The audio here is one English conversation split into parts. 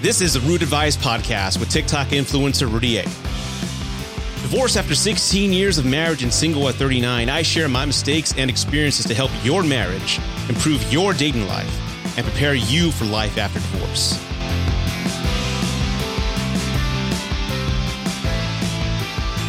This is the Root Advice Podcast with TikTok influencer Rudy A. Divorced after 16 years of marriage and single at 39, I share my mistakes and experiences to help your marriage, improve your dating life, and prepare you for life after divorce.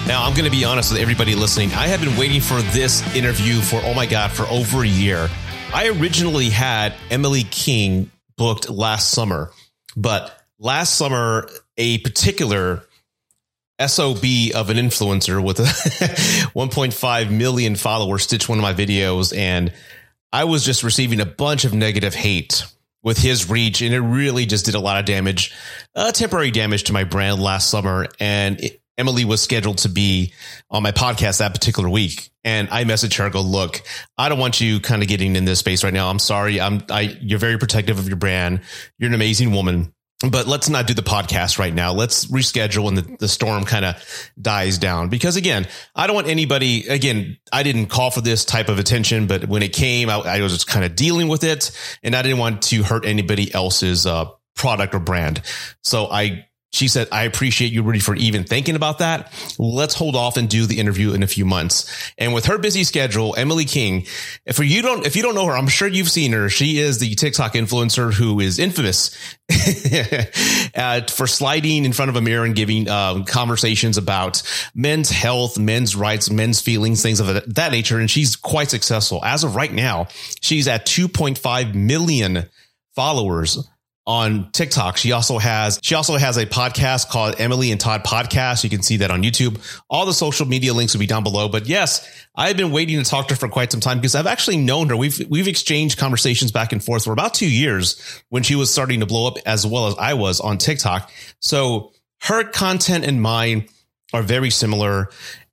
Now, I'm going to be honest with everybody listening. I have been waiting for this interview for, oh my God, for over a year. I originally had Emily King booked last summer, but last summer, a particular SOB of an influencer with a 1.5 million followers stitched one of my videos, and I was just receiving a bunch of negative hate with his reach, and it really just did a lot of damage, uh, temporary damage to my brand last summer. And it, Emily was scheduled to be on my podcast that particular week. And I messaged her, go, look, I don't want you kind of getting in this space right now. I'm sorry. I'm, I, you're very protective of your brand. You're an amazing woman but let's not do the podcast right now. Let's reschedule and the, the storm kind of dies down. Because again, I don't want anybody, again, I didn't call for this type of attention, but when it came, I, I was just kind of dealing with it and I didn't want to hurt anybody else's, uh, product or brand. So I she said, I appreciate you, Rudy, for even thinking about that. Let's hold off and do the interview in a few months. And with her busy schedule, Emily King, if you don't, if you don't know her, I'm sure you've seen her. She is the TikTok influencer who is infamous uh, for sliding in front of a mirror and giving uh, conversations about men's health, men's rights, men's feelings, things of that nature. And she's quite successful. As of right now, she's at 2.5 million followers on TikTok. She also has she also has a podcast called Emily and Todd Podcast. You can see that on YouTube. All the social media links will be down below. But yes, I've been waiting to talk to her for quite some time because I've actually known her. We've we've exchanged conversations back and forth for about two years when she was starting to blow up as well as I was on TikTok. So her content and mine are very similar.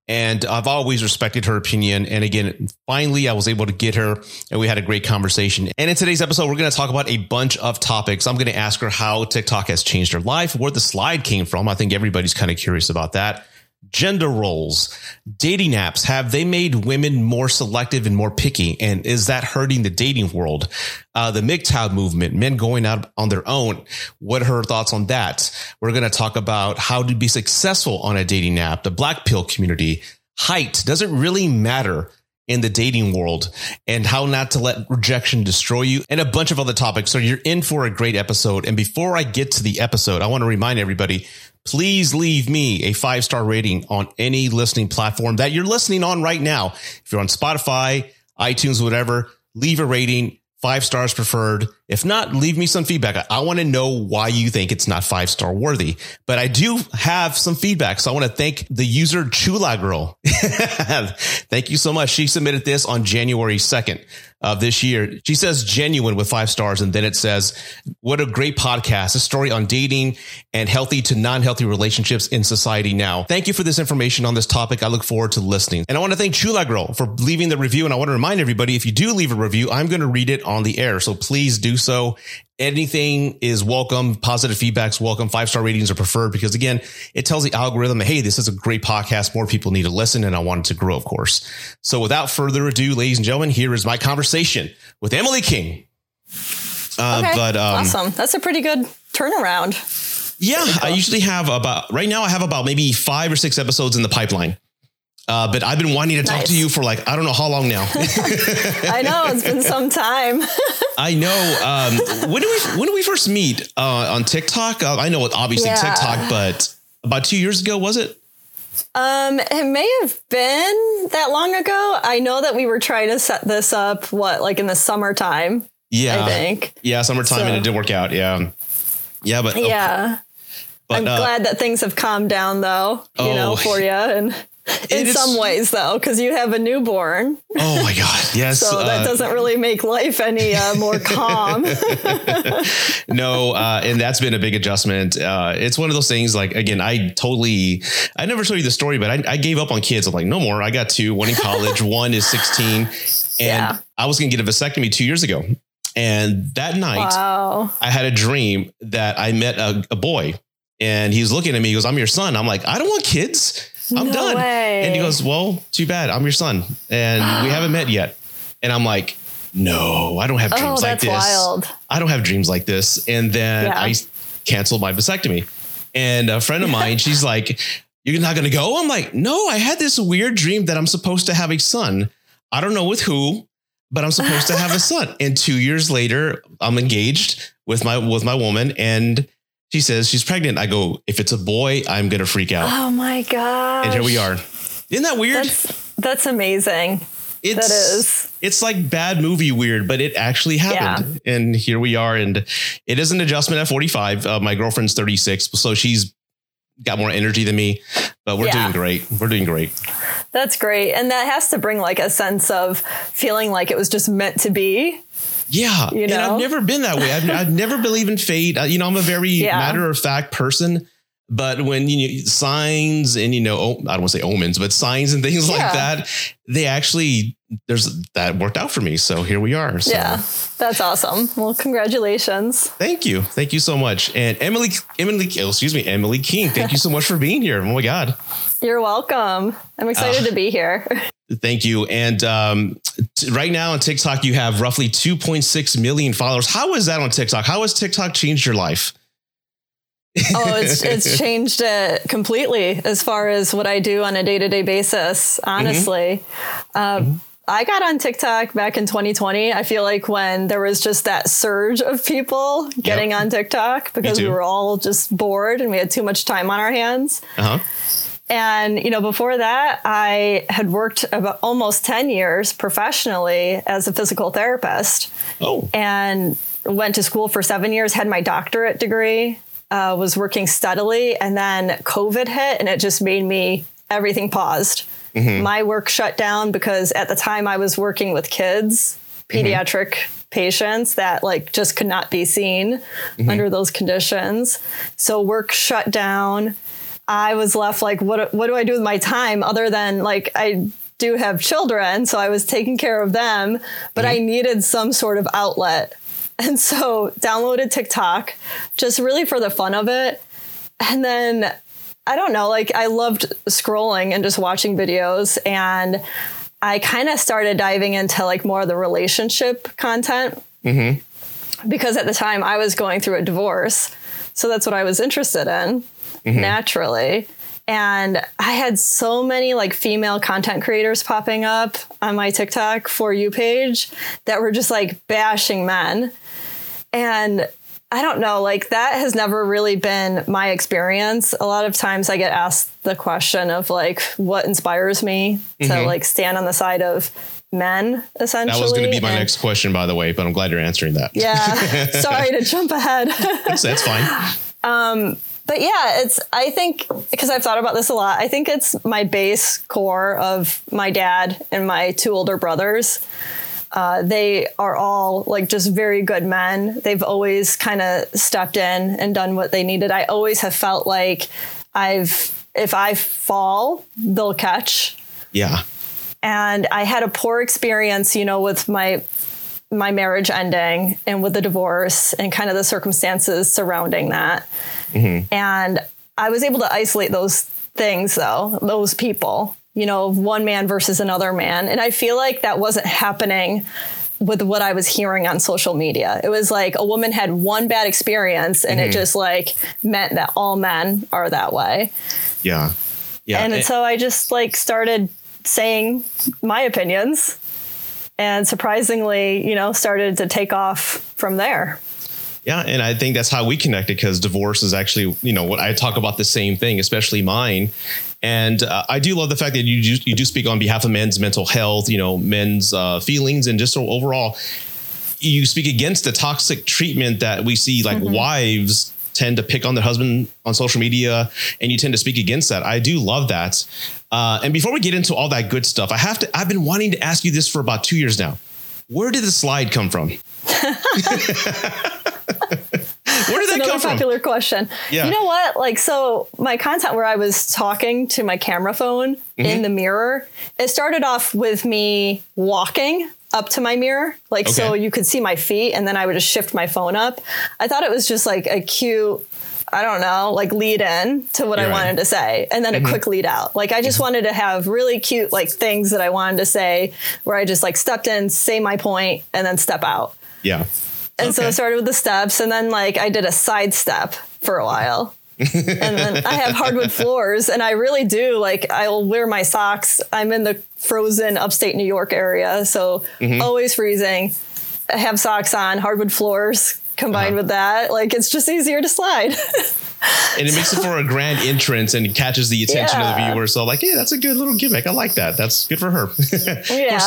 And I've always respected her opinion. And again, finally, I was able to get her and we had a great conversation. And in today's episode, we're going to talk about a bunch of topics. I'm going to ask her how TikTok has changed her life, where the slide came from. I think everybody's kind of curious about that gender roles, dating apps, have they made women more selective and more picky? And is that hurting the dating world? Uh, the MGTOW movement, men going out on their own. What are her thoughts on that? We're going to talk about how to be successful on a dating app, the black pill community. Height doesn't really matter in the dating world and how not to let rejection destroy you and a bunch of other topics. So you're in for a great episode. And before I get to the episode, I want to remind everybody please leave me a five star rating on any listening platform that you're listening on right now. If you're on Spotify, iTunes, whatever, leave a rating five stars preferred. If not, leave me some feedback. I, I want to know why you think it's not five star worthy, but I do have some feedback. So I want to thank the user Chula Girl. thank you so much. She submitted this on January 2nd of this year. She says genuine with five stars. And then it says, what a great podcast, a story on dating and healthy to non-healthy relationships in society now. Thank you for this information on this topic. I look forward to listening. And I want to thank Chula Girl for leaving the review. And I want to remind everybody, if you do leave a review, I'm going to read it on the air. So please do so anything is welcome. Positive feedback's welcome. Five star ratings are preferred because again, it tells the algorithm, Hey, this is a great podcast. More people need to listen. And I want it to grow, of course. So without further ado, ladies and gentlemen, here is my conversation with Emily King. Uh, okay. but, um, awesome. That's a pretty good turnaround. Yeah. Cool. I usually have about right now I have about maybe five or six episodes in the pipeline. Uh, but I've been wanting to talk nice. to you for like I don't know how long now. I know it's been some time. I know. Um, when did we when did we first meet uh, on TikTok? Uh, I know obviously yeah. TikTok, but about two years ago was it? Um, it may have been that long ago. I know that we were trying to set this up. What like in the summertime? Yeah, I think. Yeah, summertime, so. and it didn't work out. Yeah, yeah, but yeah. Okay. But, I'm uh, glad that things have calmed down, though. You oh, know, for you and in some ways though because you have a newborn. Oh my god. Yes so that uh, doesn't really make life any uh, more calm. No uh, and that's been a big adjustment. Uh, it's one of those things like again i totally i never told you the story but I, I, gave up on kids. I'm like no more. I got two one in college one is 16 and yeah. i was gonna get a vasectomy two years ago. And that night wow. i had a dream that i met a, a boy and he's looking at me he goes i'm your son. I'm like i don't want kids I'm no done. Way. And he goes, Well, too bad. I'm your son. And we haven't met yet. And I'm like, No, I don't have oh, dreams oh, like this. Wild. I don't have dreams like this. And then yeah. I canceled my vasectomy. And a friend of mine, she's like, You're not going to go? I'm like, No, I had this weird dream that I'm supposed to have a son. I don't know with who, but I'm supposed to have a son. And two years later, I'm engaged with my with my woman, and she says she's pregnant. I go, if it's a boy, I'm gonna freak out. Oh my god! And here we are. Isn't that weird? That's, that's amazing. It's, that is. It's like bad movie weird, but it actually happened. Yeah. And here we are. And it is an adjustment at 45. Uh, my girlfriend's 36, so she's got more energy than me, but we're yeah. doing great. We're doing great. That's great. And that has to bring like a sense of feeling like it was just meant to be. Yeah. You know? And I've never been that way. I've, I've never believed in fate. You know, I'm a very yeah. matter of fact person. But when you know, signs and you know, oh, I don't want to say omens, but signs and things yeah. like that, they actually there's that worked out for me. So here we are. So. Yeah, that's awesome. Well, congratulations. Thank you, thank you so much. And Emily, Emily, oh, excuse me, Emily King. Thank you so much for being here. Oh my God. You're welcome. I'm excited uh, to be here. Thank you. And um, t- right now on TikTok, you have roughly 2.6 million followers. How is that on TikTok? How has TikTok changed your life? oh, it's it's changed it completely as far as what I do on a day to day basis. Honestly, mm-hmm. Um, mm-hmm. I got on TikTok back in 2020. I feel like when there was just that surge of people getting yep. on TikTok because we were all just bored and we had too much time on our hands. Uh-huh. And, you know, before that, I had worked about almost 10 years professionally as a physical therapist. Oh. And went to school for seven years, had my doctorate degree, uh, was working steadily. And then COVID hit and it just made me, everything paused. Mm-hmm. My work shut down because at the time I was working with kids, mm-hmm. pediatric mm-hmm. patients that like just could not be seen mm-hmm. under those conditions. So work shut down I was left like, what, what do I do with my time other than like, I do have children. So I was taking care of them, but mm-hmm. I needed some sort of outlet. And so downloaded TikTok just really for the fun of it. And then I don't know, like I loved scrolling and just watching videos and I kind of started diving into like more of the relationship content. Mm-hmm. Because at the time I was going through a divorce. So that's what I was interested in mm-hmm. naturally. And I had so many like female content creators popping up on my TikTok for you page that were just like bashing men. And I don't know, like that has never really been my experience. A lot of times I get asked the question of like what inspires me mm-hmm. to like stand on the side of men essentially. That was going to be my and, next question by the way, but I'm glad you're answering that. Yeah. Sorry to jump ahead. that's, that's fine. Um but yeah, it's, I think, because I've thought about this a lot, I think it's my base core of my dad and my two older brothers. Uh, they are all like just very good men. They've always kind of stepped in and done what they needed. I always have felt like I've, if I fall, they'll catch. Yeah. And I had a poor experience, you know, with my my marriage ending and with the divorce and kind of the circumstances surrounding that. Mm-hmm. And I was able to isolate those things, though, those people, you know, one man versus another man. And I feel like that wasn't happening with what I was hearing on social media. It was like a woman had one bad experience and mm-hmm. it just like meant that all men are that way. Yeah. Yeah. And, and so I just like started saying my opinions and surprisingly, you know, started to take off from there. Yeah, and I think that's how we connected because divorce is actually, you know, what I talk about the same thing, especially mine. And uh, I do love the fact that you do, you do speak on behalf of men's mental health, you know, men's uh, feelings, and just overall, you speak against the toxic treatment that we see, like mm-hmm. wives tend to pick on their husband on social media, and you tend to speak against that. I do love that. Uh, and before we get into all that good stuff, I have to. I've been wanting to ask you this for about two years now. Where did the slide come from? Where did that another come from? Popular question. Yeah. You know what? Like, so my content where I was talking to my camera phone mm-hmm. in the mirror, it started off with me walking up to my mirror, like okay. so you could see my feet, and then I would just shift my phone up. I thought it was just like a cute. I don't know, like lead in to what You're I wanted to say and then mm-hmm. a quick lead out. Like I just mm-hmm. wanted to have really cute like things that I wanted to say where I just like stepped in, say my point and then step out. Yeah. And okay. so I started with the steps and then like I did a side step for a while. and then I have hardwood floors, and I really do like I'll wear my socks. I'm in the frozen upstate New York area, so mm-hmm. always freezing. I have socks on, hardwood floors combined uh-huh. with that. Like it's just easier to slide. and it makes it for a grand entrance and catches the attention yeah. of the viewer. So like, hey, that's a good little gimmick. I like that. That's good for her. yeah.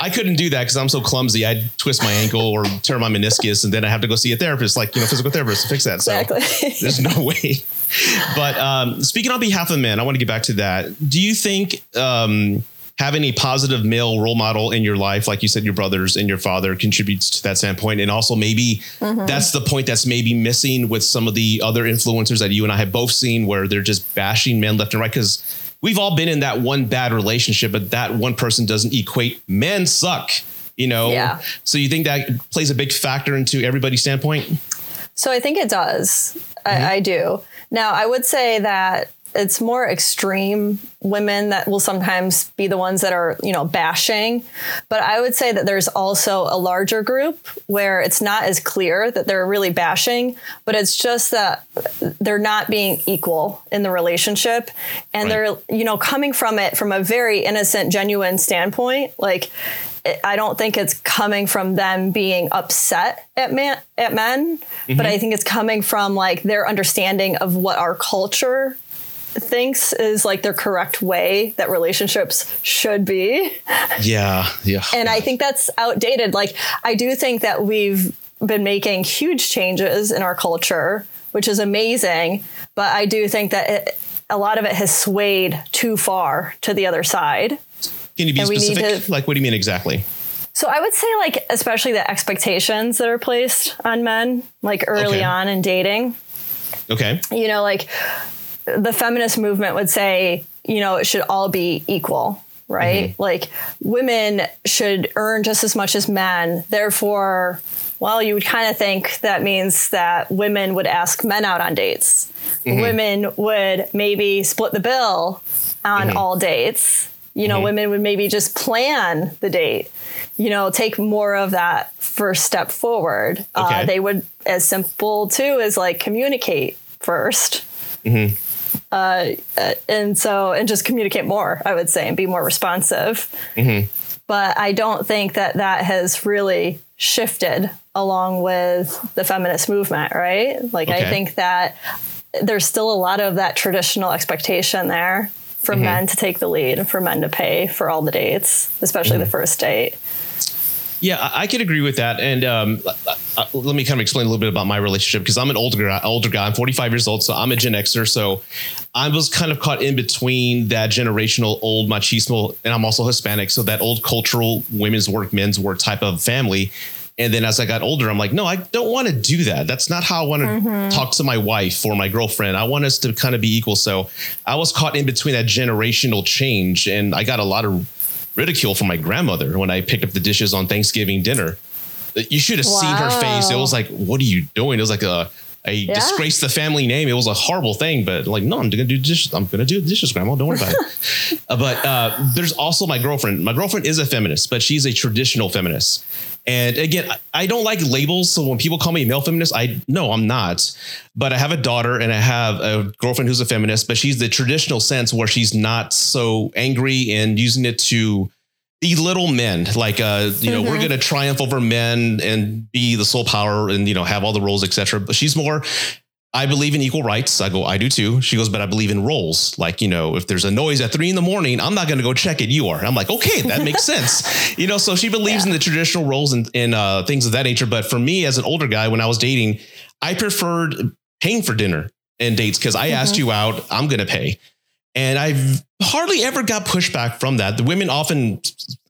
I couldn't do that because I'm so clumsy. I'd twist my ankle or tear my meniscus, and then I have to go see a therapist, like you know, physical therapist, to fix that. So exactly. there's no way. But um, speaking on behalf of men, I want to get back to that. Do you think? Um, having a positive male role model in your life, like you said, your brothers and your father contributes to that standpoint. And also maybe mm-hmm. that's the point that's maybe missing with some of the other influencers that you and I have both seen where they're just bashing men left and right. Cause we've all been in that one bad relationship, but that one person doesn't equate men suck, you know? Yeah. So you think that plays a big factor into everybody's standpoint? So I think it does. Mm-hmm. I, I do. Now I would say that it's more extreme women that will sometimes be the ones that are, you know, bashing. But I would say that there's also a larger group where it's not as clear that they're really bashing, but it's just that they're not being equal in the relationship. And right. they're, you know, coming from it from a very innocent, genuine standpoint. Like, I don't think it's coming from them being upset at man at men, mm-hmm. but I think it's coming from like their understanding of what our culture thinks is like their correct way that relationships should be. Yeah, yeah. And I think that's outdated. Like I do think that we've been making huge changes in our culture, which is amazing, but I do think that it, a lot of it has swayed too far to the other side. Can you be specific? To, like what do you mean exactly? So I would say like especially the expectations that are placed on men like early okay. on in dating. Okay. You know, like the feminist movement would say, you know, it should all be equal, right? Mm-hmm. Like women should earn just as much as men. Therefore, well, you would kind of think that means that women would ask men out on dates. Mm-hmm. Women would maybe split the bill on mm-hmm. all dates. You know, mm-hmm. women would maybe just plan the date, you know, take more of that first step forward. Uh, okay. Uh, they would, as simple too, as like communicate 1st mm-hmm. Uh, and so, and just communicate more, I would say, and be more responsive. Mm-hmm. But I don't think that that has really shifted along with the feminist movement, right? Like, okay. I think that there's still a lot of that traditional expectation there for mm-hmm. men to take the lead and for men to pay for all the dates, especially mm-hmm. the first date. Yeah, I could agree with that. And um, uh, let me kind of explain a little bit about my relationship because I'm an older guy, older guy. I'm 45 years old, so I'm a Gen Xer. So I was kind of caught in between that generational old machismo, and I'm also Hispanic, so that old cultural women's work, men's work type of family. And then as I got older, I'm like, no, I don't want to do that. That's not how I want to mm-hmm. talk to my wife or my girlfriend. I want us to kind of be equal. So I was caught in between that generational change, and I got a lot of ridicule from my grandmother when I picked up the dishes on Thanksgiving dinner. You should have wow. seen her face. It was like, what are you doing? It was like a, a yeah. disgrace the family name. It was a horrible thing, but like, no, I'm gonna do dishes. I'm gonna do dishes, grandma. Don't worry about it. uh, but uh, there's also my girlfriend. My girlfriend is a feminist, but she's a traditional feminist. And again, I don't like labels. So when people call me a male feminist, I no, I'm not. But I have a daughter and I have a girlfriend who's a feminist, but she's the traditional sense where she's not so angry and using it to belittle men. Like uh, you know, mm-hmm. we're gonna triumph over men and be the sole power and you know, have all the roles, etc. But she's more I believe in equal rights. I go, I do too. She goes, but I believe in roles. Like, you know, if there's a noise at three in the morning, I'm not going to go check it. You are. I'm like, okay, that makes sense. You know, so she believes yeah. in the traditional roles and, and uh, things of that nature. But for me, as an older guy, when I was dating, I preferred paying for dinner and dates because I mm-hmm. asked you out, I'm going to pay. And I've hardly ever got pushback from that. The women often,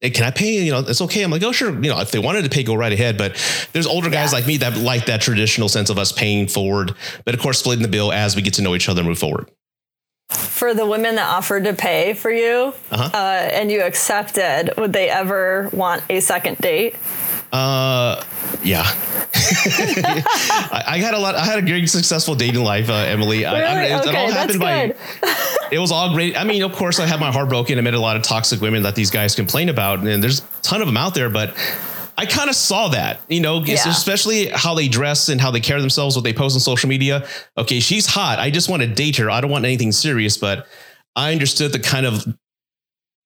hey, can I pay? You know, it's okay. I'm like, oh, sure. You know, if they wanted to pay, go right ahead. But there's older guys yeah. like me that like that traditional sense of us paying forward, but of course, splitting the bill as we get to know each other and move forward. For the women that offered to pay for you uh-huh. uh, and you accepted, would they ever want a second date? Uh, yeah. I, I, had a lot. I had a very successful dating life, uh, Emily. Really? I, I mean, it, okay, it all happened by. it was all great. I mean, of course, I had my heart broken. I met a lot of toxic women that these guys complain about, and there's a ton of them out there. But I kind of saw that, you know, Yeah. especially how they dress and how they care themselves, what they post on social media. Okay, she's hot. I just want to date her. I don't want anything serious, but I understood the kind of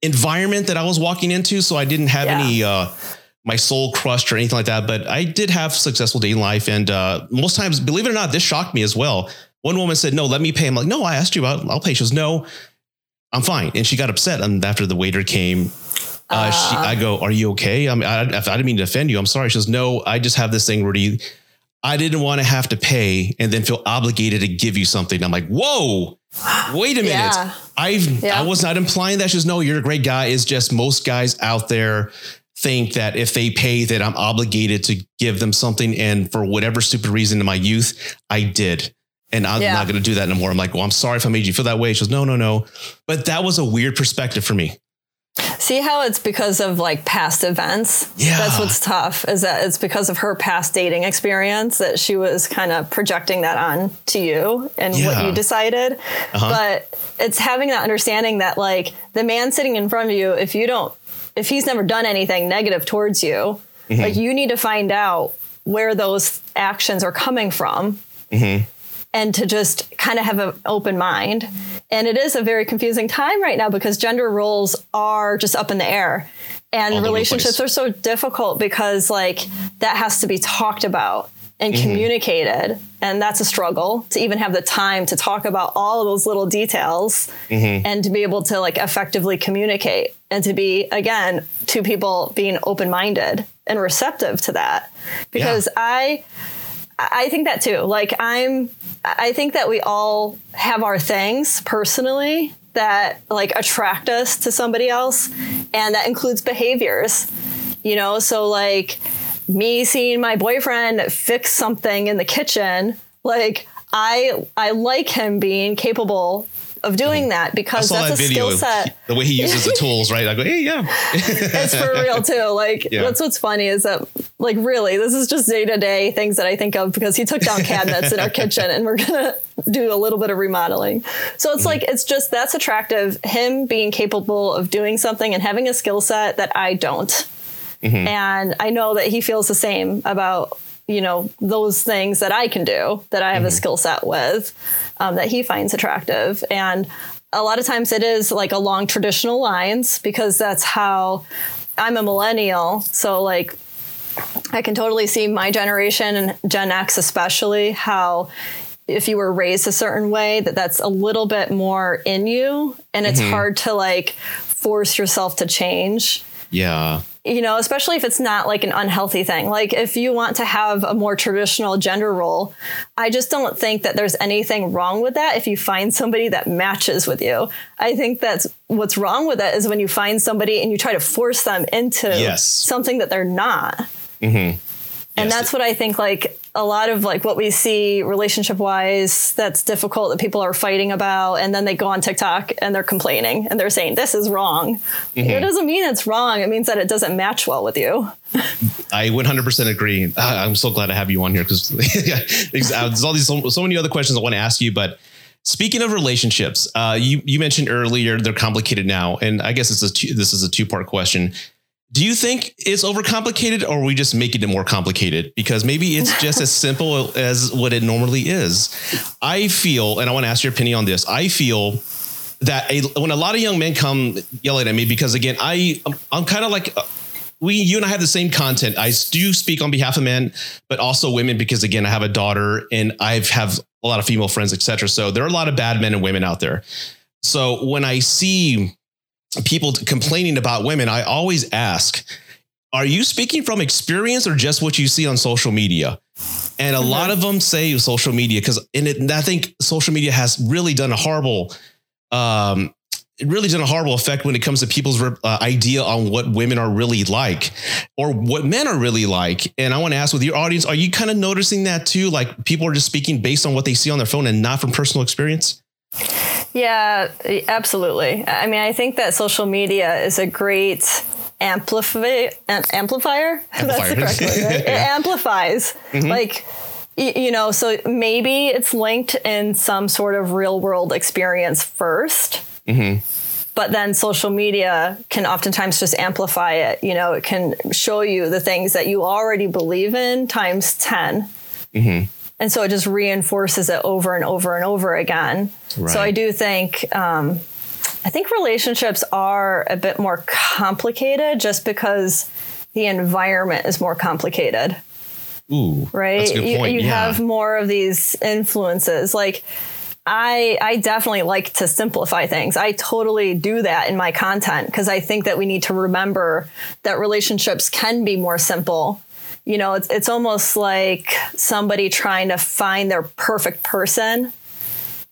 environment that I was walking into. So I didn't have Yeah. any, uh, my soul crushed or anything like that. But I did have successful dating life. And uh, most times, believe it or not, this shocked me as well. One woman said, No, let me pay. I'm like, No, I asked you out. I'll pay. She goes, No, I'm fine. And she got upset. And after the waiter came, uh, she, I go, "Are you okay?" I mean, I, I didn't mean to offend you. I'm sorry. She goes, "No, I just have this thing where you, I didn't want to have to pay and then feel obligated to give you something." I'm like, "Whoa, wait a minute! Yeah. I've Yeah. I was not implying that." She goes, "No, you're a great guy. It's just most guys out there." Think that if they pay that I'm obligated to give them something and for whatever stupid reason in my youth I did and I'm Yeah. not going to do that anymore. I'm like, well, I'm sorry if I made you feel that way. She goes, no, no, no. But that was a weird perspective for me. See how it's because of like past events? Yeah. That's what's tough is that it's because of her past dating experience that she was kind of projecting that on to you and what you decided. Uh-huh. But it's having that understanding that like the man sitting in front of you, if you don't, if he's never done anything negative towards you, Mm-hmm. like you need to find out where those actions are coming from Mm-hmm. and to just kind of have an open mind. And it is a very confusing time right now because gender roles are just up in the air. And All relationships are so difficult because like that has to be talked about and Mm-hmm. communicated. And that's a struggle to even have the time to talk about all of those little details Mm-hmm. and to be able to like effectively communicate and to be again two people being open-minded and receptive to that. Because I I think that too. Like I'm I think that we all have our things personally that like attract us to somebody else and that includes behaviors. You know, so like me seeing my boyfriend fix something in the kitchen, like I I like him being capable of doing that because that's that a video, skill set. the way he uses the tools, right? I go, hey, yeah. it's for real too. Like Yeah. that's what's funny is that like really this is just day to day things that I think of because he took down cabinets in our kitchen and we're gonna do a little bit of remodeling. So it's mm-hmm. like it's just that's attractive. Him being capable of doing something and having a skill set that I don't. Mm-hmm. And I know that he feels the same about you know those things that I can do that I have a mm-hmm. skill set with um, that he finds attractive. And a lot of times it is like along traditional lines because that's how I'm a millennial. So like I can totally see my generation and Gen X especially how if you were raised a certain way that that's a little bit more in you and it's mm-hmm. hard to like force yourself to change. Yeah. You know, especially if it's not like an unhealthy thing. Like if you want to have a more traditional gender role, I just don't think that there's anything wrong with that if you find somebody that matches with you. I think that's what's wrong with it is when you find somebody and you try to force them into Yes. something that they're not. Mm-hmm. And Yes. that's what I think like a lot of like what we see relationship wise that's difficult that people are fighting about and then they go on TikTok and they're complaining and they're saying this is wrong. It doesn't mean it's wrong. It means that it doesn't match well with you. I 100% agree. Ah, I'm so glad to have you on here because there's all these so, so many other questions I want to ask you. But speaking of relationships, uh, you you mentioned earlier they're complicated now, and I guess it's a two, this is a two part question. Do you think it's overcomplicated, or are we just making it more complicated? Because maybe it's just as simple as what it normally is. I feel, and I want to ask your opinion on this. I feel that a, when a lot of young men come yelling at me, because again, I I'm, I'm kind of like uh, we you and I have the same content. I do speak on behalf of men, but also women because again, I have a daughter and I have a lot of female friends, etc. So there are a lot of bad men and women out there. So when I see people complaining about women, I always ask, are you speaking from experience or just what you see on social media? And a lot of them say social media because and and I think social media has really done a horrible um it really done a horrible effect when it comes to people's uh, idea on what women are really like or what men are really like. And I want to ask with your audience, are you kind of noticing that too? Like people are just speaking based on what they see on their phone and not from personal experience? Yeah, absolutely. I mean, I think that social media is a great amplify an amplifier. That's the correct word. Right? It amplifies. Like you know, so maybe it's linked in some sort of real world experience 1st but then social media can oftentimes just amplify it. You know, it can show you the things that you already believe in times 10. Mm-hmm. And so it just reinforces it over and over and over again. Right. So I do think, um, I think relationships are a bit more complicated just because the environment is more complicated. Ooh, right. You, you yeah. have more of these influences. Like, I I definitely like to simplify things. I totally do that in my content because I think that we need to remember that relationships can be more simple. You know, it's it's almost like somebody trying to find their perfect person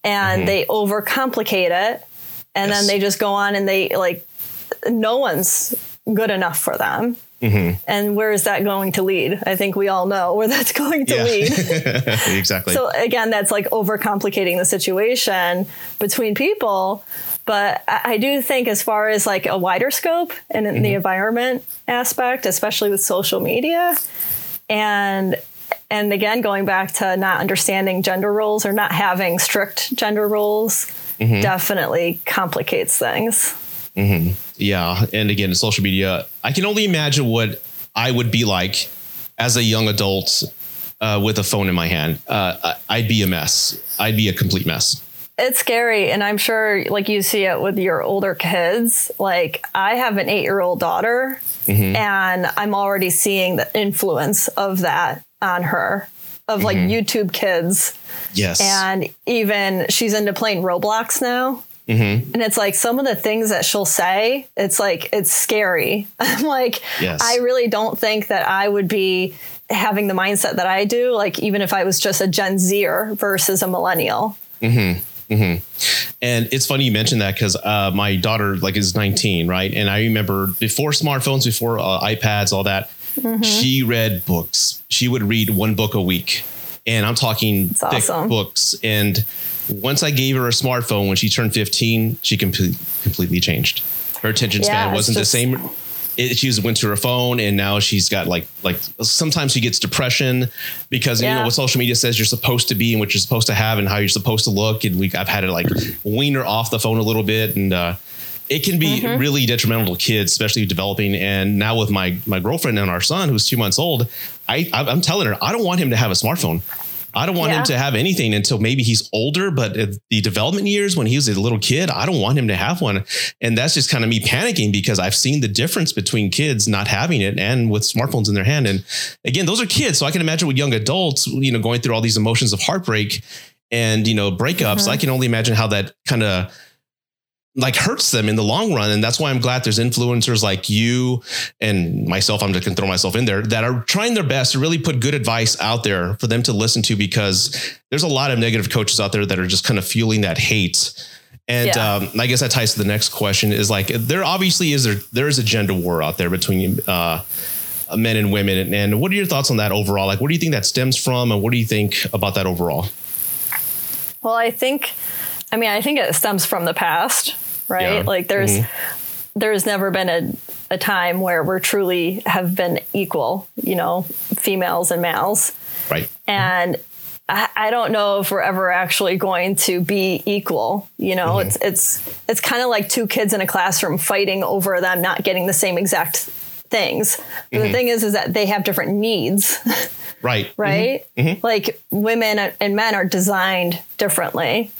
and mm-hmm. they overcomplicate it and yes. then they just go on and they like no one's good enough for them. Mm-hmm. And where is that going to lead? I think we all know where that's going to yeah. lead. exactly. So again, that's like overcomplicating the situation between people. But I do think, as far as like a wider scope and in mm-hmm. the environment aspect, especially with social media, and and again, going back to not understanding gender roles or not having strict gender roles, mm-hmm. definitely complicates things. Mm-hmm. Yeah, and again, social media. I can only imagine what I would be like as a young adult uh, with a phone in my hand. Uh, I'd be a mess. I'd be a complete mess. It's scary, and I'm sure, like you see it with your older kids. Like I have an eight-year-old daughter, mm-hmm. and I'm already seeing the influence of that on her of like mm-hmm. YouTube kids. Yes. And even she's into playing Roblox now. Mm-hmm. And it's like some of the things that she'll say, it's like, it's scary. I'm like, yes. I really don't think that I would be having the mindset that I do, like, even if I was just a Gen Zer versus a millennial. Mm-hmm. Mm-hmm. And it's funny you mentioned that because uh, my daughter like is 19, right? And I remember before smartphones, before uh, iPads, all that, mm-hmm. she read books. She would read one book a week, and I'm talking That's thick awesome. books. And once I gave her a smartphone when she turned 15, she com- completely changed. Her attention span yeah, wasn't just, the same. It, she went to her phone and now she's got like like sometimes she gets depression because yeah. you know what social media says you're supposed to be and what you're supposed to have and how you're supposed to look and we I've had to like wean her off the phone a little bit and uh, it can be mm-hmm. really detrimental to kids, especially developing. And now with my my girlfriend and our son, who's two months old, I I'm telling her I don't want him to have a smartphone. I don't want yeah. him to have anything until maybe he's older, but the development years when he was a little kid, I don't want him to have one. And that's just kind of me panicking because I've seen the difference between kids not having it and with smartphones in their hand. And again, those are kids. So I can imagine with young adults, you know, going through all these emotions of heartbreak and, you know, breakups. Mm-hmm. I can only imagine how that kind of like hurts them in the long run. And that's why I'm glad there's influencers like you and myself. I'm just gonna throw myself in there that are trying their best to really put good advice out there for them to listen to because there's a lot of negative coaches out there that are just kind of fueling that hate. And yeah. um, I guess that ties to the next question is like there obviously is there there is a gender war out there between uh, men and women. And what are your thoughts on that overall? Like, what do you think that stems from, and what do you think about that overall? Well, I think I mean, I think it stems from the past, right? Yeah. Like there's mm-hmm. there's never been a, a time where we're truly have been equal, you know, females and males. Right. And I, I don't know if we're ever actually going to be equal. You know, mm-hmm. it's it's it's kind of like two kids in a classroom fighting over them not getting the same exact things. Mm-hmm. The thing is, is that they have different needs. Right. right. Mm-hmm. mm-hmm. Like women and men are designed differently.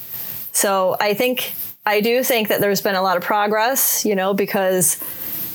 So I think I do think that there's been a lot of progress, you know, because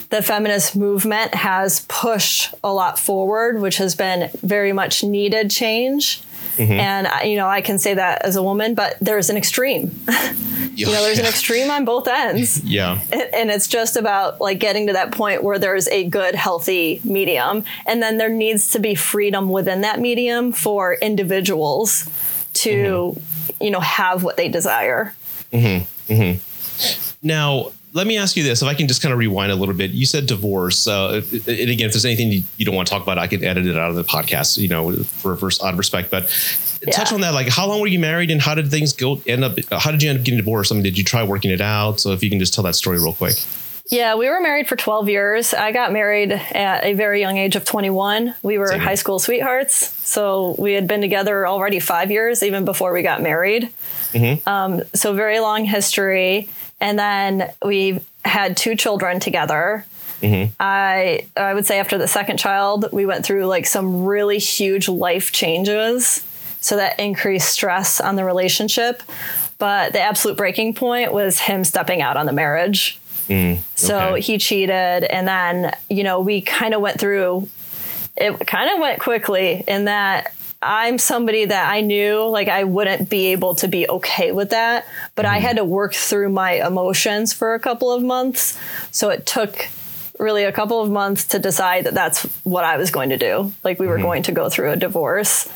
the feminist movement has pushed a lot forward, which has been very much needed change. Mm-hmm. And you know, I can say that as a woman, but there's an extreme. you know, there's an extreme on both ends. Yeah. And it's just about like getting to that point where there's a good, healthy medium. And then there needs to be freedom within that medium for individuals to mm-hmm you know, have what they desire. Mm-hmm. Mm-hmm. Now, let me ask you this: if I can just kind of rewind a little bit, you said divorce, uh, and again, if there's anything you, you, don't want to talk about, I can edit it out of the podcast, you know, for first odd respect. But yeah. touch on that, like how long were you married, and how did things go? End up? How did you end up getting divorced? I mean, did you try working it out? So if you can just tell that story real quick. Yeah, we were married for 12 years. I got married at a very young age of 21. We were Same. high school sweethearts. So we had been together already five years, even before we got married. Mm-hmm. Um, so, very long history. And then we had two children together. I I would say after the second child, we went through like some really huge life changes. So that increased stress on the relationship. But the absolute breaking point was him stepping out on the marriage. Mm, so okay. he cheated, and then you know we kind of went through. It kind of went quickly in that I'm somebody that I knew like I wouldn't be able to be okay with that, but I mm-hmm. had to work through my emotions for a couple of months. So it took really a couple of months to decide that that's what I was going to do. Like we were mm-hmm. going to go through a divorce.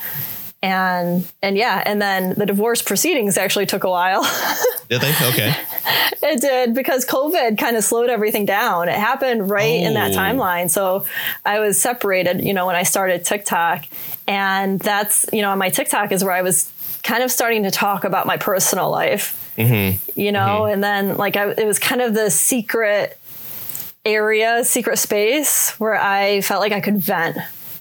And and yeah, and then the divorce proceedings actually took a while. Did they? Okay. It did because COVID kind of slowed everything down. It happened right in that Oh. timeline. So I was separated, you know, when I started TikTok. And that's, you know, on my TikTok is where I was kind of starting to talk about my personal life, mm-hmm. you know, mm-hmm. and then like I, it was kind of the secret area, secret space where I felt like I could vent.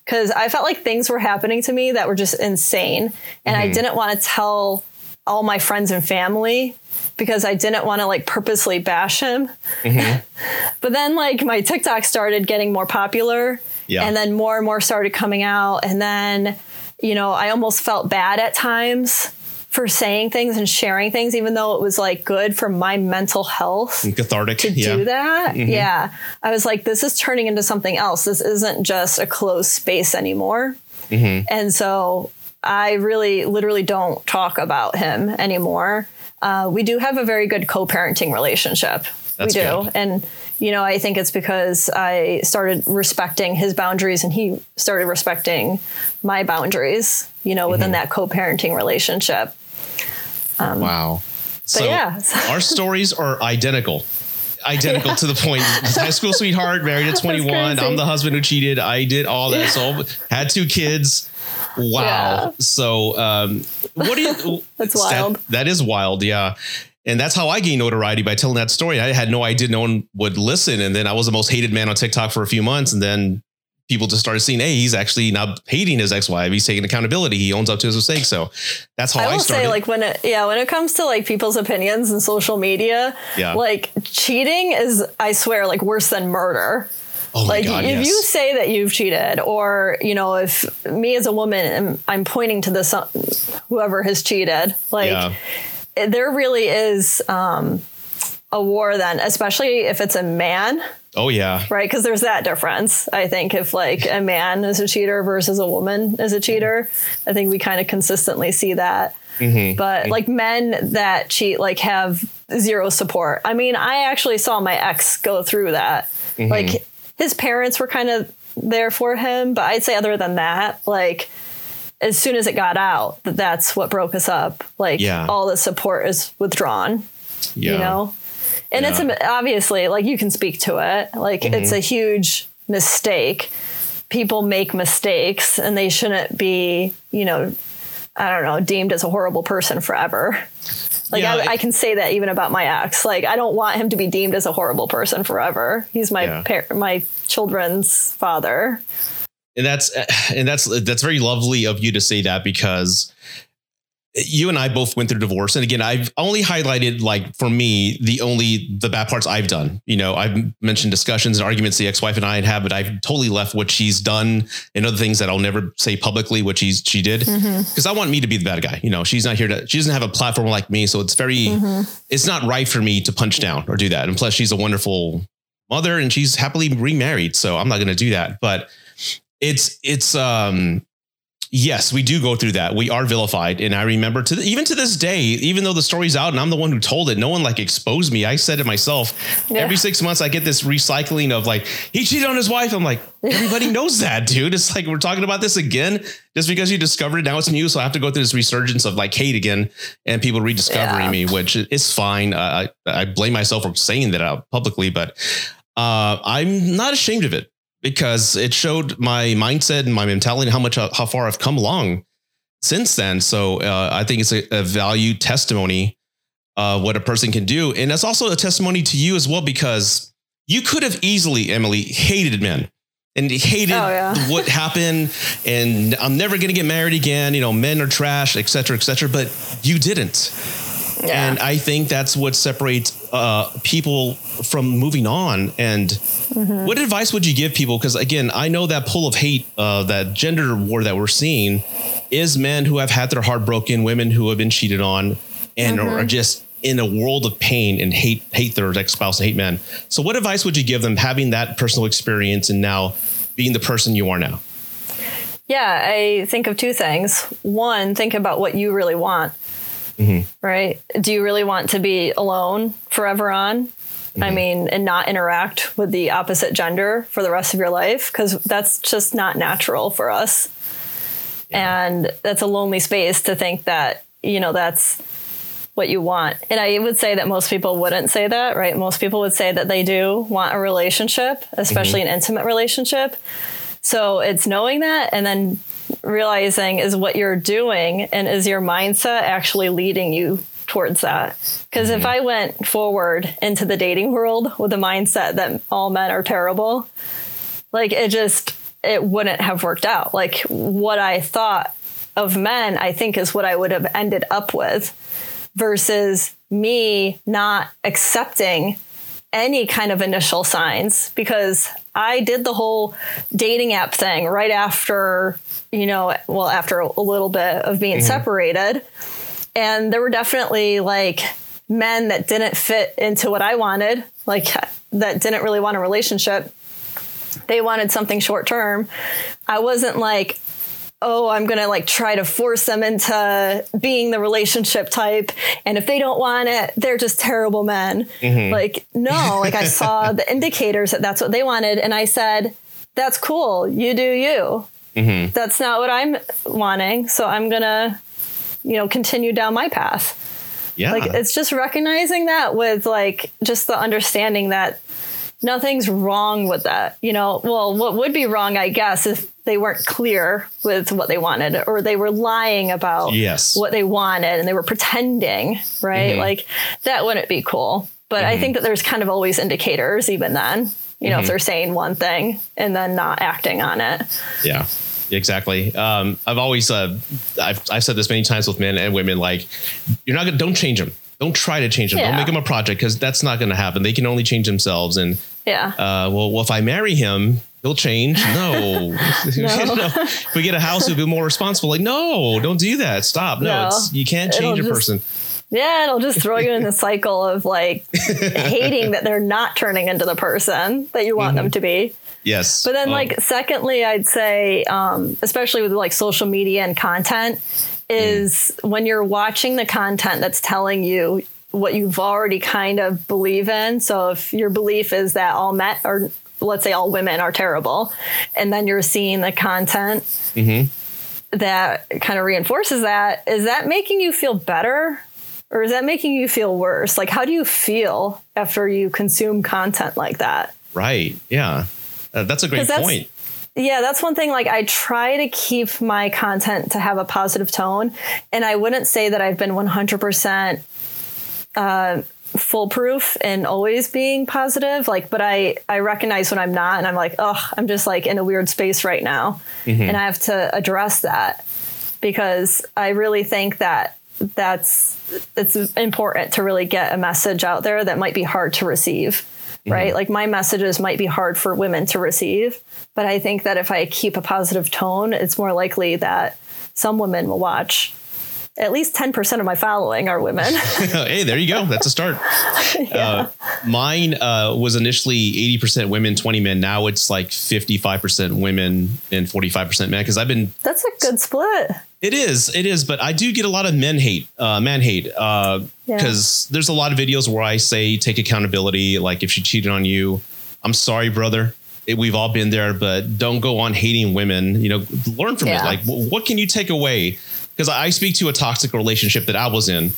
Because I felt like things were happening to me that were just insane. And I mm-hmm. didn't want to tell all my friends and family because I didn't want to like purposely bash him. Mm-hmm. but then like my TikTok started getting more popular. Yeah. And then more and more started coming out. And then, you know, I almost felt bad at times for saying things and sharing things, even though it was like good for my mental health Cathartic. to yeah. do that. Mm-hmm. Yeah. I was like, this is turning into something else. This isn't just a closed space anymore. Mm-hmm. And so I really literally don't talk about him anymore. Uh, we do have a very good co parenting relationship. That's we do. good. And, you know, I think it's because I started respecting his boundaries and he started respecting my boundaries, you know, within mm-hmm. that co parenting relationship. Wow. So yeah. our stories are identical. Identical to the point. High school sweetheart, married at 21. I'm the husband who cheated. I did all that. So had two kids. Wow. Yeah. So um, what do you That's that- wild. that is wild, yeah. And that's how I gained notoriety by telling that story. I had no idea no one would listen. And then I was the most hated man on TikTok for a few months. And then people just started seeing, hey, he's actually not hating his ex-wife. He's taking accountability. He owns up to his mistakes. So that's how I, I will started. say, like when it, yeah, when it comes to like people's opinions and social media, Yeah. like cheating is, I swear, like worse than murder. oh my Like God, if yes. you say that you've cheated, or you know, if me as a woman, am, I'm pointing to this, uh, whoever has cheated, like yeah. there really is um, a war then, especially if it's a man, Oh yeah. right? Because there's that difference. I think if like a man is a cheater versus a woman is a cheater, I think we kind of consistently see that. Mm-hmm. But mm-hmm. like men that cheat, like have zero support. I mean, I actually saw my ex go through that. Mm-hmm. Like his parents were kind of there for him, but I'd say other than that, like as soon as it got out that that's what broke us up, like Yeah. all the support is withdrawn Yeah. you know and it's Yeah. a, obviously like you can speak to it. Like it's mm-hmm. a huge mistake. People make mistakes and they shouldn't be you know i don't know deemed as a horrible person forever. Like Yeah, I, it- I can say that even about my ex. Like i don't want him to be deemed as a horrible person forever. He's my Yeah. par- my children's father. And that's and that's that's very lovely of you to say that because you and I both went through divorce. And again I've only highlighted like for me the only the bad parts I've done. You know I've mentioned discussions and arguments the ex-wife and I had had but I've totally left what she's done and other things that I'll never say publicly what she's she did. Because I want me to be the bad guy. You know she's not here to she doesn't have a platform like me. So it's very it's not right for me to punch down or do that. And plus she's a wonderful mother and she's happily remarried. So I'm not going to do that. But it's it's um yes we do go through that. We are vilified. And i remember to the, even to this day even though the story's out and i'm the one who told it no one like exposed me. I said it myself. Yeah. every six months i get this recycling of like he cheated on his wife. I'm like everybody knows that dude. It's like we're talking about this again just because you discovered it. Now it's new. So i have to go through this resurgence of like hate again and people rediscovering Yeah. me which is fine. Uh, i i blame myself for saying that out publicly but uh, i'm not ashamed of it because it showed my mindset and my mentality and how much how far I've come along since then. So uh, I think it's a, a value testimony of what a person can do, and that's also a testimony to you as well because you could have easily, Emily, hated men and hated Oh, yeah. what happened, and I'm never going to get married again. You know, men are trash, et cetera, et cetera. But you didn't. Yeah. And I think that's what separates uh, people from moving on. And mm-hmm. what advice would you give people? Because again, I know that pull of hate, uh, that gender war that we're seeing, is men who have had their heart broken, women who have been cheated on, and mm-hmm. are just in a world of pain and hate hate their ex spouse and hate men. So, what advice would you give them having that personal experience and now being the person you are now? Yeah, I think of two things. One, think about what you really want. Mm-hmm. Right? Do you really want to be alone forever on? Mm-hmm. I mean, and not interact with the opposite gender for the rest of your life? Because that's just not natural for us. Yeah. And that's a lonely space to think that, you know, that's what you want. And I would say that most people wouldn't say that, right? Most people would say that they do want a relationship, especially mm-hmm. an intimate relationship. So it's knowing that and then realizing is what you're doing and is your mindset actually leading you towards that. Because mm-hmm. if I went forward into the dating world with a mindset that all men are terrible, like it just, it wouldn't have worked out. Like what I thought of men, I think is what I would have ended up with versus me not accepting any kind of initial signs because I did the whole dating app thing right after, you know, well, after a little bit of being mm-hmm. separated. And there were definitely like men that didn't fit into what I wanted, like that didn't really want a relationship. They wanted something short term. I wasn't like, oh, I'm going to like try to force them into being the relationship type. And if they don't want it, they're just terrible men. Mm-hmm. Like, no, like I saw the indicators that that's what they wanted. And I said, that's cool. You do you. Mm-hmm. That's not what I'm wanting. So I'm going to, you know, continue down my path. Yeah. Like it's just recognizing that with like just the understanding that nothing's wrong with that. You know, well, what would be wrong, I guess, if they weren't clear with what they wanted or they were lying about yes. what they wanted and they were pretending, right? Mm-hmm. Like that wouldn't be cool. But mm-hmm. I think that there's kind of always indicators even then, you know, mm-hmm. if they're saying one thing and then not acting on it. Yeah. Exactly. Um, I've always, uh, I've, I've said this many times with men and women, like you're not gonna, don't change them don't try to change them. Yeah. Don't make them a project because that's not going to happen. They can only change themselves. And yeah, uh, well, well, if I marry him, he'll change. No, no. you know, if we get a house, he'll be more responsible. Like, no, don't do that. Stop. No, no. it's you can't change it'll a person. Yeah, it'll just throw you in the cycle of like hating that they're not turning into the person that you want mm-hmm. them to be. Yes. But then, like, secondly, I'd say, um, especially with like social media and content, is mm. when you're watching the content that's telling you what you've already kind of believe in. So if your belief is that all men or let's say all women are terrible, and then you're seeing the content mm-hmm. that kind of reinforces that, is that making you feel better? Or is that making you feel worse? Like, how do you feel after you consume content like that? Right. Yeah. Uh, that's a great point. Yeah, that's one thing. Like, I try to keep my content to have a positive tone. And I wouldn't say that I've been 100% uh, foolproof and always being positive. Like, but I, I recognize when I'm not. And I'm like, oh, I'm just like in a weird space right now. Mm-hmm. And I have to address that because I really think that that's it's important to really get a message out there that might be hard to receive mm-hmm. right like my messages might be hard for women to receive but I think that if I keep a positive tone, it's more likely that some women will watch. At least 10% of my following are women. hey, there you go. That's a start. yeah. uh, mine uh, was initially 80% women, 20 men. Now it's like 55% women and 45% men. Cause I've been. That's a good split. It is, it is, but I do get a lot of men hate, uh, man hate, because uh, yeah. there's a lot of videos where I say take accountability. Like if she cheated on you, I'm sorry, brother it, we've all been there, but don't go on hating women. You know, learn from yeah. it. Like, w- what can you take away? Because I speak to a toxic relationship that I was in,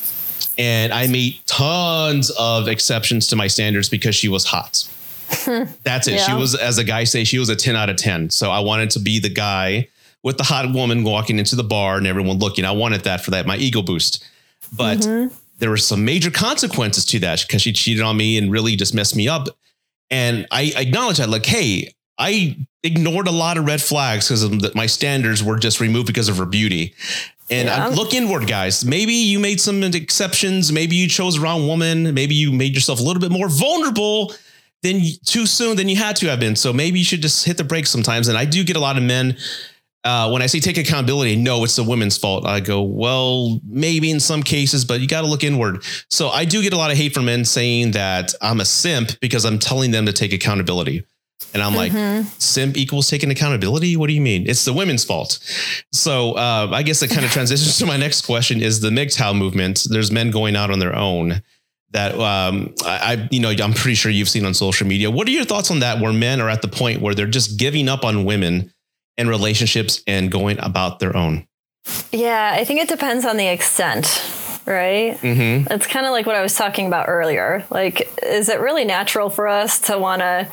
and I made tons of exceptions to my standards because she was hot. That's it. Yeah. She was, as a guy say, she was a 10 out of 10. So I wanted to be the guy with the hot woman walking into the bar and everyone looking. I wanted that for that, my ego boost. But mm-hmm. there were some major consequences to that because she cheated on me and really just messed me up. And I acknowledge that, like, hey, I ignored a lot of red flags because my standards were just removed because of her beauty. And yeah. look inward, guys. Maybe you made some exceptions. Maybe you chose the wrong woman. Maybe you made yourself a little bit more vulnerable than too soon than you had to have been. So maybe you should just hit the brakes sometimes. And I do get a lot of men uh, when I say take accountability, no, it's the women's fault. I go, well, maybe in some cases, but you got to look inward. So I do get a lot of hate from men saying that I'm a simp because I'm telling them to take accountability. And I'm mm-hmm. like, simp equals taking accountability? What do you mean? It's the women's fault. So uh, I guess it kind of transitions to my next question is the MGTOW movement. There's men going out on their own that um, I, you know, I'm pretty sure you've seen on social media. What are your thoughts on that? Where men are at the point where they're just giving up on women and relationships and going about their own? Yeah, I think it depends on the extent, right? Mm-hmm. It's kind of like what I was talking about earlier. Like, is it really natural for us to want to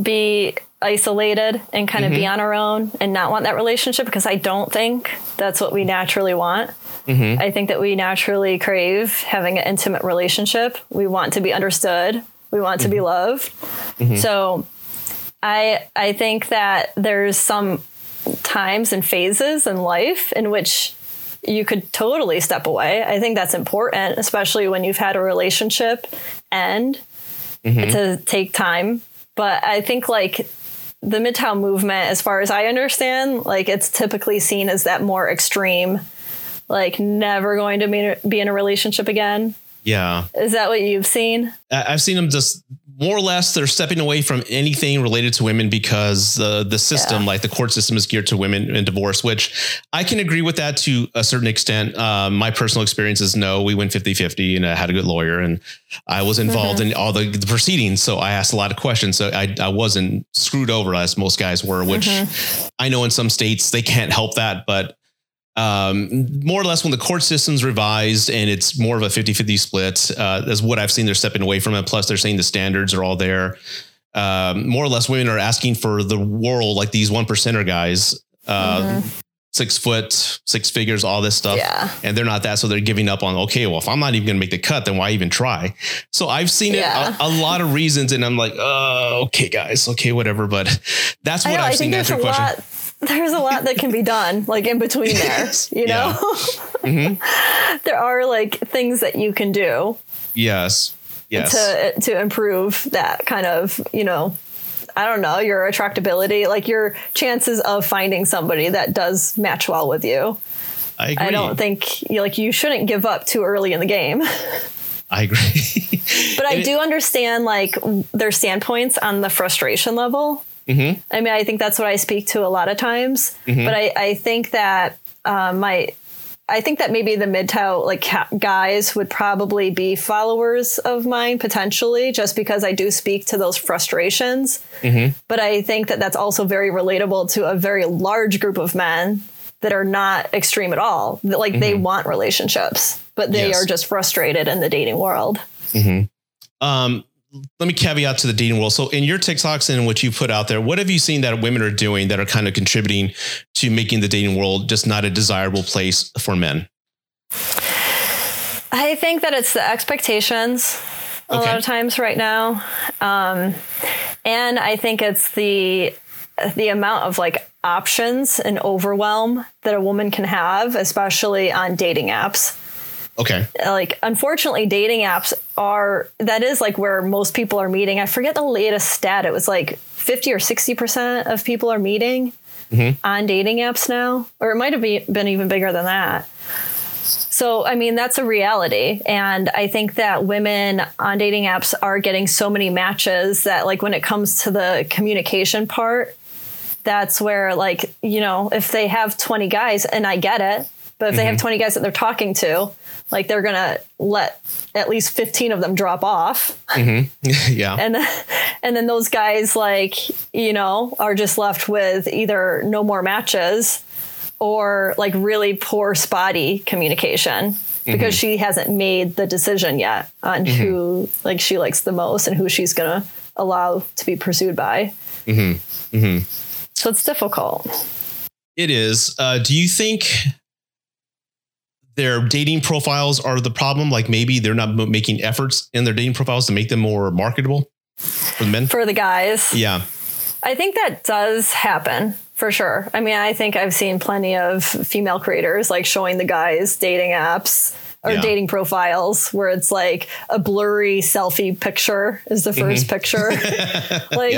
be isolated and kind of mm-hmm. be on our own and not want that relationship? Because I don't think that's what we naturally want. Mm-hmm. I think that we naturally crave having an intimate relationship. We want to be understood. We want to be mm-hmm. loved. Mm-hmm. So, I I think that there's some times and phases in life in which you could totally step away. I think that's important, especially when you've had a relationship end mm-hmm. to take time. But I think like the MGTOW movement, as far as I understand, like it's typically seen as that more extreme, like never going to be in a relationship again. Yeah. Is that what you've seen? I've seen them just more or less they're stepping away from anything related to women because uh, the system, yeah. like the court system, is geared to women in divorce, which I can agree with that to a certain extent. Uh, my personal experience is no, we went 50 50 and I had a good lawyer and I was involved mm-hmm. in all the, the, proceedings. So I asked a lot of questions. So I, I wasn't screwed over as most guys were, which mm-hmm. I know in some states they can't help that. But um, more or less when the court system's revised and it's more of a 50 50 split, uh, is what I've seen. They're stepping away from it. Plus, they're saying the standards are all there. Um, more or less, women are asking for the world, like these one percenter guys, uh, mm-hmm. six foot, six figures, all this stuff. Yeah. And they're not that. So they're giving up on, okay, well, if I'm not even going to make the cut, then why even try? So I've seen yeah. it a, a, lot of reasons. And I'm like, uh, okay, guys, okay, whatever. But that's what I have seen answer question. Lot there's a lot that can be done like in between there you know mm-hmm. there are like things that you can do yes yes to to improve that kind of you know i don't know your attractability like your chances of finding somebody that does match well with you i, agree. I don't think you like you shouldn't give up too early in the game I agree. but I do understand like their standpoints on the frustration level. Mm-hmm. I mean, I think that's what I speak to a lot of times. Mm-hmm. But I, I think that uh, my I think that maybe the MGTOW like guys would probably be followers of mine potentially, just because I do speak to those frustrations. Mm-hmm. But I think that that's also very relatable to a very large group of men that are not extreme at all. That, Like mm-hmm. they want relationships, but they yes. are just frustrated in the dating world. Mm-hmm. Um, let me caveat to the dating world. So in your TikToks and what you put out there, what have you seen that women are doing that are kind of contributing to making the dating world just not a desirable place for men? I think that it's the expectations a okay. lot of times right now. Um, and I think it's the the amount of like options and overwhelm that a woman can have, especially on dating apps. Okay. Like, unfortunately, dating apps are, that is like where most people are meeting. I forget the latest stat. It was like 50 or 60% of people are meeting mm-hmm. on dating apps now, or it might have been even bigger than that. So, I mean, that's a reality. And I think that women on dating apps are getting so many matches that, like, when it comes to the communication part, that's where, like, you know, if they have 20 guys, and I get it, but if mm-hmm. they have mm-hmm. 20 guys that they're talking to, like they're gonna let at least 15 of them drop off mm-hmm. yeah and and then those guys like you know are just left with either no more matches or like really poor spotty communication because mm-hmm. she hasn't made the decision yet on mm-hmm. who like she likes the most and who she's gonna allow to be pursued by mm-hmm. Mm-hmm. so it's difficult it is uh, do you think their dating profiles are the problem. Like maybe they're not making efforts in their dating profiles to make them more marketable for the men. For the guys. Yeah. I think that does happen for sure. I mean, I think I've seen plenty of female creators like showing the guys dating apps or yeah. dating profiles where it's like a blurry selfie picture is the 1st mm-hmm. picture. like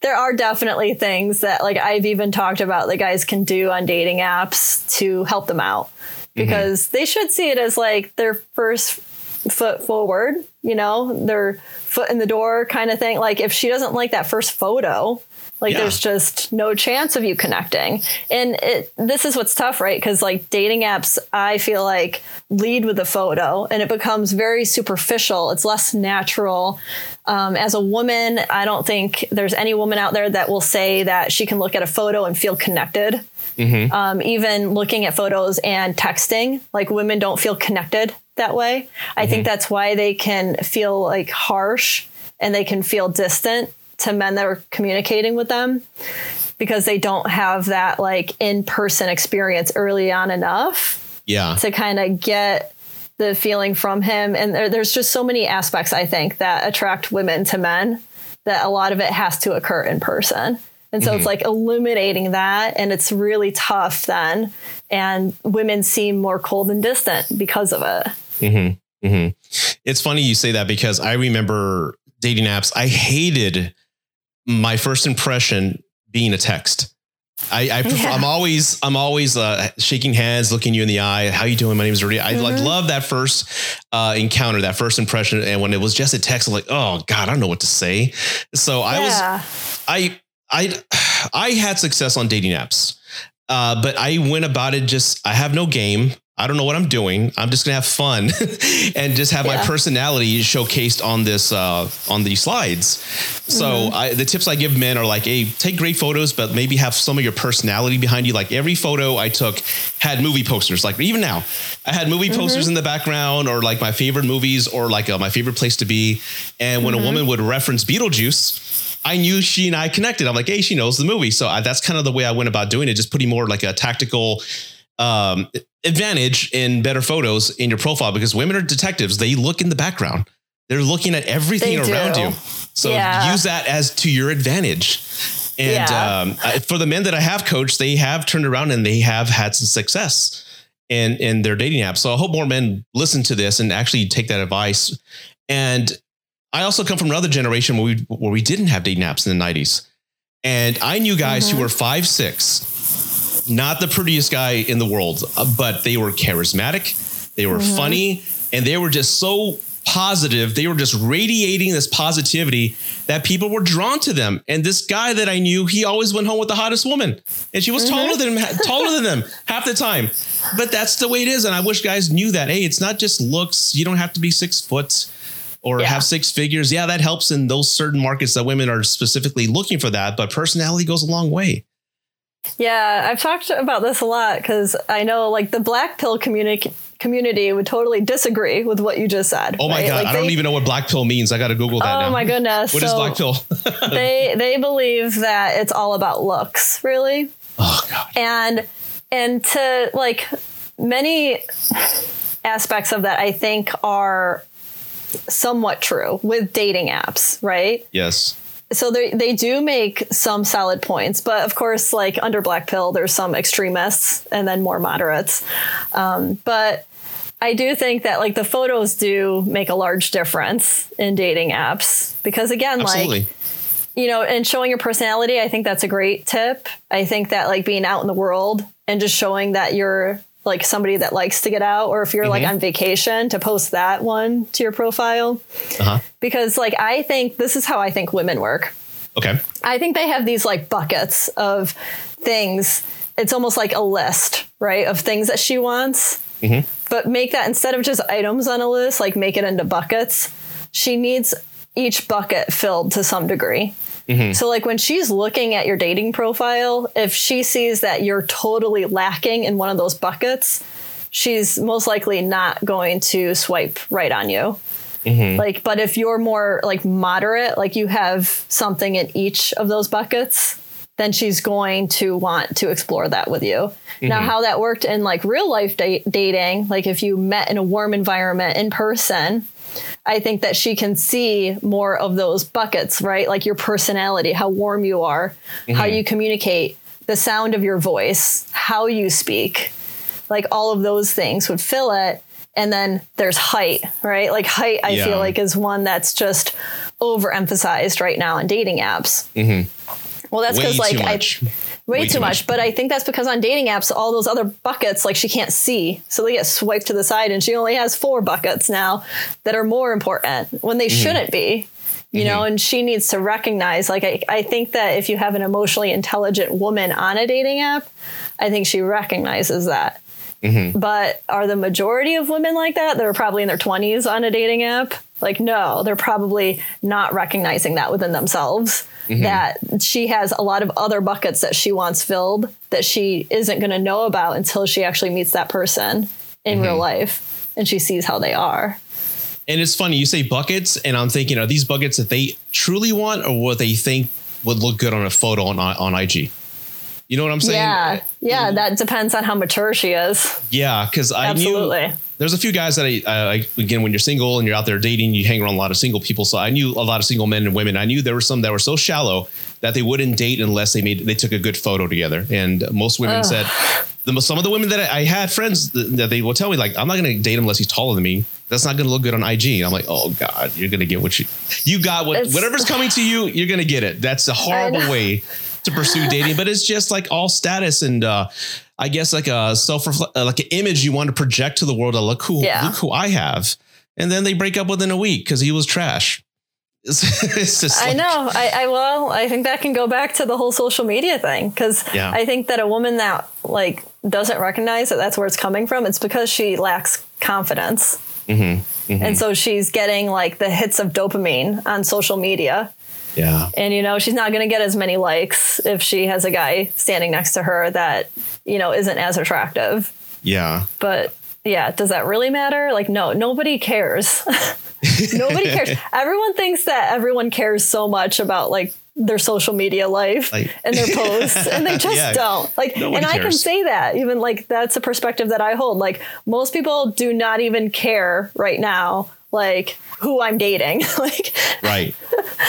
there are definitely things that like I've even talked about that guys can do on dating apps to help them out because mm-hmm. they should see it as like their first foot forward, you know, their foot in the door kind of thing. Like if she doesn't like that first photo, like yeah. there's just no chance of you connecting. And it, this is what's tough, right? Because like dating apps, I feel like lead with a photo and it becomes very superficial. It's less natural. Um, as a woman, I don't think there's any woman out there that will say that she can look at a photo and feel connected. Mm-hmm. Um, even looking at photos and texting, like women don't feel connected that way. Mm-hmm. I think mm-hmm. that's why they can feel like harsh and they can feel distant to men that are communicating with them because they don't have that like in-person experience early on enough yeah to kind of get the feeling from him and there, there's just so many aspects i think that attract women to men that a lot of it has to occur in person and so mm-hmm. it's like eliminating that and it's really tough then and women seem more cold and distant because of it mm-hmm. Mm-hmm. it's funny you say that because i remember dating apps i hated my first impression being a text. I, I prefer, yeah. I'm always I'm always uh, shaking hands, looking you in the eye. How you doing? My name is Rudy. I mm-hmm. like love that first uh, encounter, that first impression. And when it was just a text, I'm like, oh God, I don't know what to say. So I was I I I had success on dating apps, uh, but I went about it just I have no game. I don't know what I'm doing. I'm just gonna have fun and just have yeah. my personality showcased on this uh, on these slides. So mm-hmm. I, the tips I give men are like, hey, take great photos, but maybe have some of your personality behind you. Like every photo I took had movie posters. Like even now, I had movie mm-hmm. posters in the background, or like my favorite movies, or like uh, my favorite place to be. And when mm-hmm. a woman would reference Beetlejuice, I knew she and I connected. I'm like, hey, she knows the movie. So I, that's kind of the way I went about doing it, just putting more like a tactical um, advantage in better photos in your profile because women are detectives. They look in the background. They're looking at everything around you. So yeah. use that as to your advantage. And yeah. um, for the men that I have coached, they have turned around and they have had some success in in their dating apps. So I hope more men listen to this and actually take that advice. And I also come from another generation where we where we didn't have dating naps in the 90s. And I knew guys mm-hmm. who were five, six, not the prettiest guy in the world, uh, but they were charismatic, they were mm-hmm. funny, and they were just so positive. They were just radiating this positivity that people were drawn to them. And this guy that I knew, he always went home with the hottest woman, and she was mm-hmm. taller than him, taller than them half the time. But that's the way it is, and I wish guys knew that. Hey, it's not just looks. You don't have to be six foot or yeah. have six figures. Yeah, that helps in those certain markets that women are specifically looking for that. But personality goes a long way. Yeah, I've talked about this a lot because I know like the black pill community community would totally disagree with what you just said. Oh my right? god, like I they, don't even know what black pill means. I got to Google that. Oh now. my goodness, what so is black pill? they they believe that it's all about looks, really. Oh god. And and to like many aspects of that, I think are somewhat true with dating apps, right? Yes so they they do make some solid points, but of course, like under Black Pill, there's some extremists and then more moderates. Um, but I do think that like the photos do make a large difference in dating apps because again, Absolutely. like you know, and showing your personality, I think that's a great tip. I think that like being out in the world and just showing that you're like somebody that likes to get out or if you're mm-hmm. like on vacation to post that one to your profile. Uh-huh. because like i think this is how i think women work. Okay. I think they have these like buckets of things. It's almost like a list right of things that she wants. Mm-hmm. but make that instead of just items on a list like make it into buckets. She needs each bucket filled to some degree Mm-hmm. So, like when she's looking at your dating profile, if she sees that you're totally lacking in one of those buckets, she's most likely not going to swipe right on you. Mm-hmm. Like, but if you're more like moderate, like you have something in each of those buckets, then she's going to want to explore that with you. Mm-hmm. Now, how that worked in like real life da- dating, like if you met in a warm environment in person, I think that she can see more of those buckets, right? Like your personality, how warm you are, mm-hmm. how you communicate, the sound of your voice, how you speak, like all of those things would fill it. And then there's height, right? Like height, I yeah. feel like is one that's just overemphasized right now in dating apps. Mm-hmm. Well, that's because like I way, way too, much. much. But I think that's because on dating apps, all those other buckets, like she can't see. So they get swiped to the side and she only has four buckets now that are more important when they mm-hmm. shouldn't be. You mm-hmm. know, and she needs to recognize, like, I, I think that if you have an emotionally intelligent woman on a dating app, I think she recognizes that. Mm-hmm. But are the majority of women like that? They're probably in their 20s on a dating app. Like, no, they're probably not recognizing that within themselves. Mm-hmm. That she has a lot of other buckets that she wants filled that she isn't going to know about until she actually meets that person in mm-hmm. real life and she sees how they are. And it's funny, you say buckets, and I'm thinking, are these buckets that they truly want or what they think would look good on a photo on, on IG? You know what I'm saying? Yeah. Yeah. Mm. That depends on how mature she is. Yeah. Cause I Absolutely. knew there's a few guys that I, I, again, when you're single and you're out there dating, you hang around a lot of single people. So I knew a lot of single men and women. I knew there were some that were so shallow that they wouldn't date unless they made, they took a good photo together. And most women Ugh. said, the, some of the women that I, I had friends that they will tell me like, I'm not going to date him unless he's taller than me. That's not going to look good on IG. I'm like, oh God, you're going to get what you, you got what, it's, whatever's coming to you, you're going to get it. That's a horrible way to pursue dating, but it's just like all status and uh, I guess like a self uh, like an image you want to project to the world. look who yeah. look who I have, and then they break up within a week because he was trash. It's, it's just I know. I, I well, I think that can go back to the whole social media thing because yeah. I think that a woman that like doesn't recognize that that's where it's coming from. It's because she lacks confidence. Mm-hmm. Mm-hmm. And so she's getting like the hits of dopamine on social media yeah. And, you know, she's not going to get as many likes if she has a guy standing next to her that, you know, isn't as attractive. Yeah. But yeah, does that really matter? Like, no, nobody cares. nobody cares. Everyone thinks that everyone cares so much about like their social media life like, and their posts and they just yeah, don't like and cares. i can say that even like that's a perspective that i hold like most people do not even care right now like who I'm dating, like right,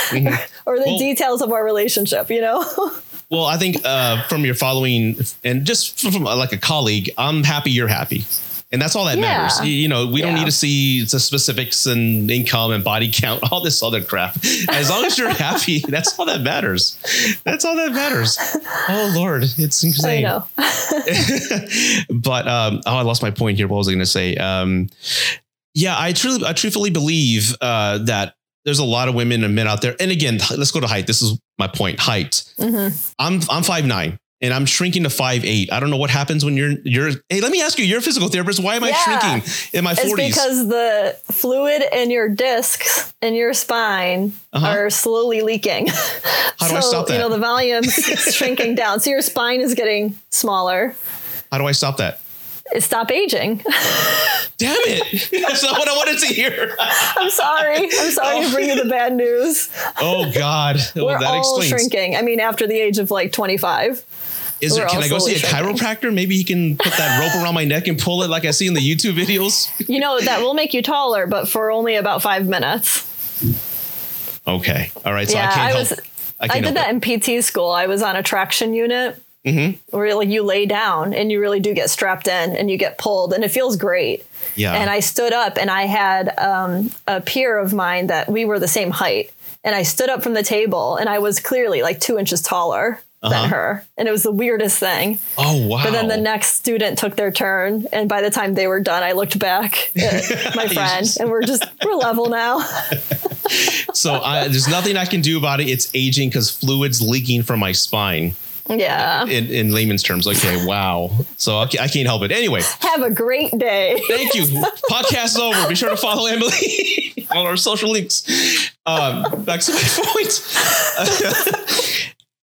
mm-hmm. or the well, details of our relationship. You know. well, I think uh, from your following and just from, like a colleague, I'm happy you're happy. And that's all that yeah. matters. You, know, we yeah. don't need to see the specifics and income and body count, all this other crap. As long as you're happy, that's all that matters. That's all that matters. Oh Lord, it's insane. I know. but um, oh, I lost my point here. What was I going to say? Um, yeah, I truly, I truthfully believe uh, that there's a lot of women and men out there. And again, let's go to height. This is my point. Height. Mm-hmm. I'm I'm five nine and I'm shrinking to five eight. I don't know what happens when you're you're. Hey, let me ask you. You're a physical therapist. Why am yeah. I shrinking in my forties? Because the fluid in your discs in your spine uh-huh. are slowly leaking. How do so, I stop that? You know the volume's shrinking down, so your spine is getting smaller. How do I stop that? Stop aging. Damn it. That's not what I wanted to hear. I'm sorry. I'm sorry oh. to bring you the bad news. Oh God. Well, We're all explains. shrinking. I mean, after the age of like 25. Is there, can I go see a shrinking. chiropractor? Maybe he can put that rope around my neck and pull it like I see in the YouTube videos. You know, that will make you taller, but for only about five minutes. Okay. All right. So yeah, I can't I was, help. I, I did that it. in PT school. I was on a traction unit Mm-hmm. Where like you lay down and you really do get strapped in and you get pulled and it feels great. Yeah. And I stood up and I had um, a peer of mine that we were the same height. And I stood up from the table and I was clearly like two inches taller uh-huh. than her. And it was the weirdest thing. Oh, wow. But then the next student took their turn. And by the time they were done, I looked back at my friend and we're just, we're level now. so I, there's nothing I can do about it. It's aging because fluid's leaking from my spine. Yeah. In, in layman's terms. Okay. Wow. So I can't help it. Anyway. Have a great day. Thank you. Podcast is over. Be sure to follow Emily on our social links. Um, back to my point.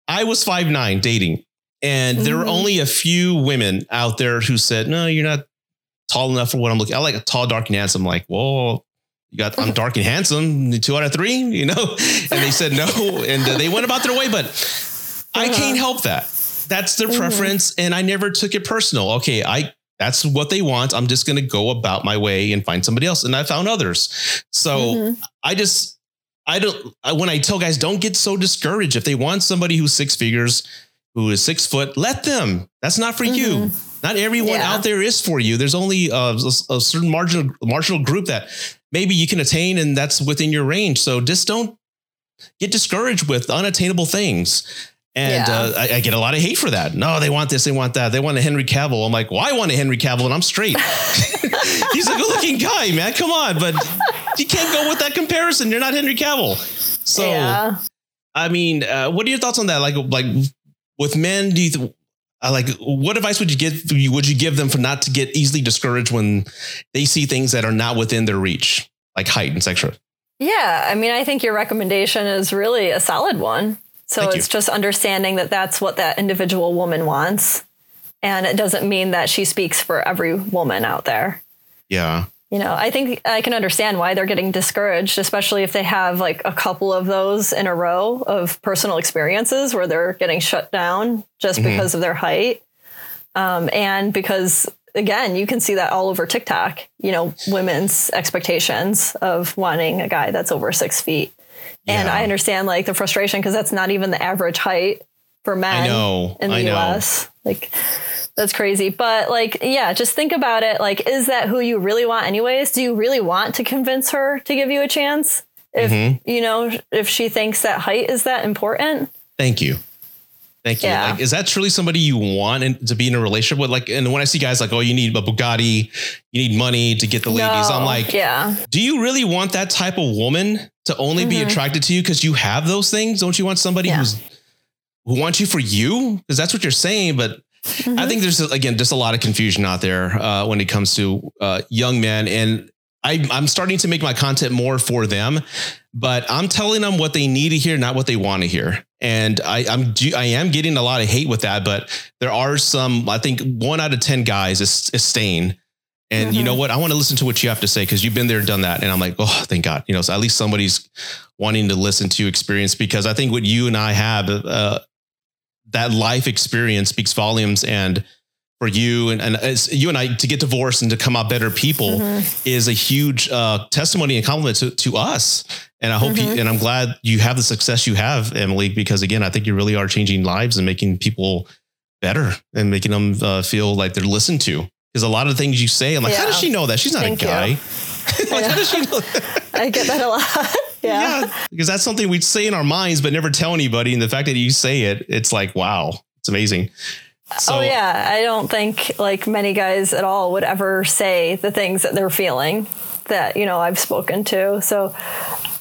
I was five nine dating, and there were mm-hmm. only a few women out there who said, "No, you're not tall enough for what I'm looking." I like a tall, dark, and handsome. I'm like, whoa, you got I'm dark and handsome, two out of three, you know. And they said no, and they went about their way. But I can't help that. That's their mm-hmm. preference, and I never took it personal. Okay, I that's what they want. I'm just going to go about my way and find somebody else. And I found others. So mm-hmm. I just, I don't, I, when I tell guys, don't get so discouraged. If they want somebody who's six figures, who is six foot, let them. That's not for mm-hmm. you. Not everyone yeah. out there is for you. There's only a, a, a certain marginal marginal group that maybe you can attain, and that's within your range. So just don't get discouraged with unattainable things. And yeah. uh, I, I, get a lot of hate for that. No, they want this, they want that. They want a Henry Cavill. I'm like, well, I want a Henry Cavill and I'm straight. He's a good looking guy, man. Come on. But you can't go with that comparison. You're not Henry Cavill. So, yeah. I mean, uh, what are your thoughts on that? Like, like with men, do you, th- uh, like, what advice would you give, would you give them for not to get easily discouraged when they see things that are not within their reach, like height and etc.? Yeah. I mean, I think your recommendation is really a solid one. So Thank it's you. just understanding that that's what that individual woman wants. And it doesn't mean that she speaks for every woman out there. Yeah. You know, I think I can understand why they're getting discouraged, especially if they have like a couple of those in a row of personal experiences where they're getting shut down just mm-hmm. because of their height. Um, and because again, you can see that all over TikTok, you know, women's expectations of wanting a guy that's over six feet. Yeah. And I understand like the frustration because that's not even the average height for men in the US. Like that's crazy. But like, yeah, just think about it. Like, is that who you really want anyways? Do you really want to convince her to give you a chance? If mm-hmm. you know, if she thinks that height is that important? Thank you. Thank you. Yeah. Like, is that truly somebody you want in, to be in a relationship with? Like, and when I see guys like, oh, you need a Bugatti, you need money to get the ladies. No, I'm like, yeah. Do you really want that type of woman to only mm-hmm. be attracted to you because you have those things? Don't you want somebody yeah. who's who wants you for you? Because that's what you're saying. But mm-hmm. I think there's again just a lot of confusion out there uh, when it comes to uh, young men, and I, I'm starting to make my content more for them. But I'm telling them what they need to hear, not what they want to hear. And I, I'm I am getting a lot of hate with that. But there are some. I think one out of ten guys is, is staying and mm-hmm. you know mm-hmm. what? I want to listen to what you have to say because you've been there, and done that. And I'm like, oh, thank God. You know, so at least somebody's wanting to listen to experience because I think what you and I have, uh, that life experience speaks volumes. And for you and, and you and I to get divorced and to come out better people mm-hmm. is a huge uh, testimony and compliment to, to us. And I hope mm-hmm. you, and I'm glad you have the success you have, Emily, because again, I think you really are changing lives and making people better and making them uh, feel like they're listened to because a lot of the things you say, I'm like, yeah. how does she know that? She's not Thank a guy. like, how does she know that? I get that a lot. yeah. yeah. Because that's something we say in our minds, but never tell anybody. And the fact that you say it, it's like, wow, it's amazing. So, oh yeah, I don't think like many guys at all would ever say the things that they're feeling that you know I've spoken to. So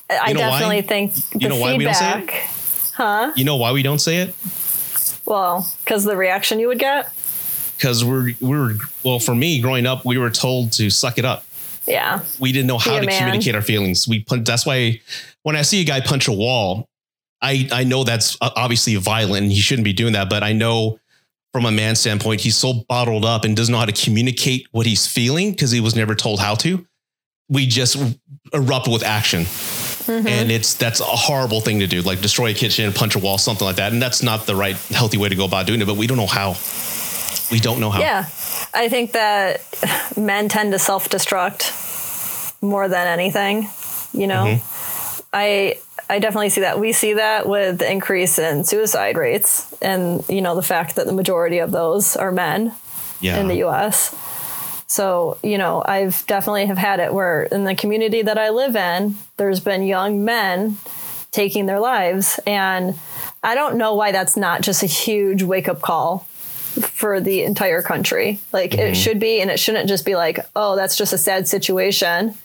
I definitely why? think the you know feedback, huh? You know why we don't say it? Well, because the reaction you would get because we're we were well for me growing up we were told to suck it up yeah we didn't know how to man. communicate our feelings we put that's why when i see a guy punch a wall i i know that's uh, obviously violent and he shouldn't be doing that but i know from a man standpoint he's so bottled up and doesn't know how to communicate what he's feeling because he was never told how to we just erupt with action Mm-hmm. And it's that's a horrible thing to do, like destroy a kitchen, punch a wall, something like that. And that's not the right healthy way to go about doing it, but we don't know how. We don't know how. Yeah. I think that men tend to self destruct more than anything, you know? Mm-hmm. I I definitely see that. We see that with the increase in suicide rates and, you know, the fact that the majority of those are men yeah. in the US. So, you know, I've definitely have had it where in the community that I live in, there's been young men taking their lives. And I don't know why that's not just a huge wake up call for the entire country. Like mm-hmm. it should be, and it shouldn't just be like, oh, that's just a sad situation.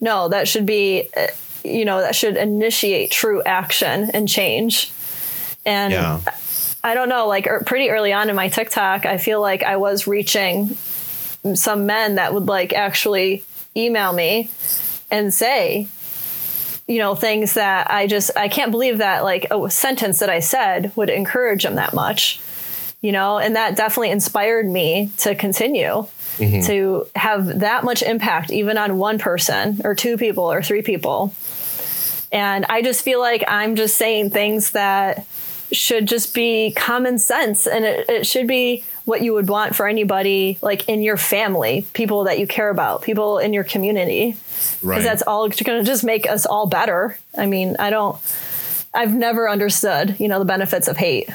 No, that should be, uh, you know, that should initiate true action and change. And yeah. I don't know, like er, pretty early on in my TikTok, I feel like I was reaching some men that would like actually email me and say, you know, things that I just, I can't believe that like a sentence that I said would encourage them that much you know, and that definitely inspired me to continue mm-hmm. to have that much impact, even on one person or two people or three people. And I just feel like I'm just saying things that, should just be common sense and it, it should be what you would want for anybody like in your family, people that you care about, people in your community. Because right. that's all going to just make us all better. I mean, I don't, I've never understood, you know, the benefits of hate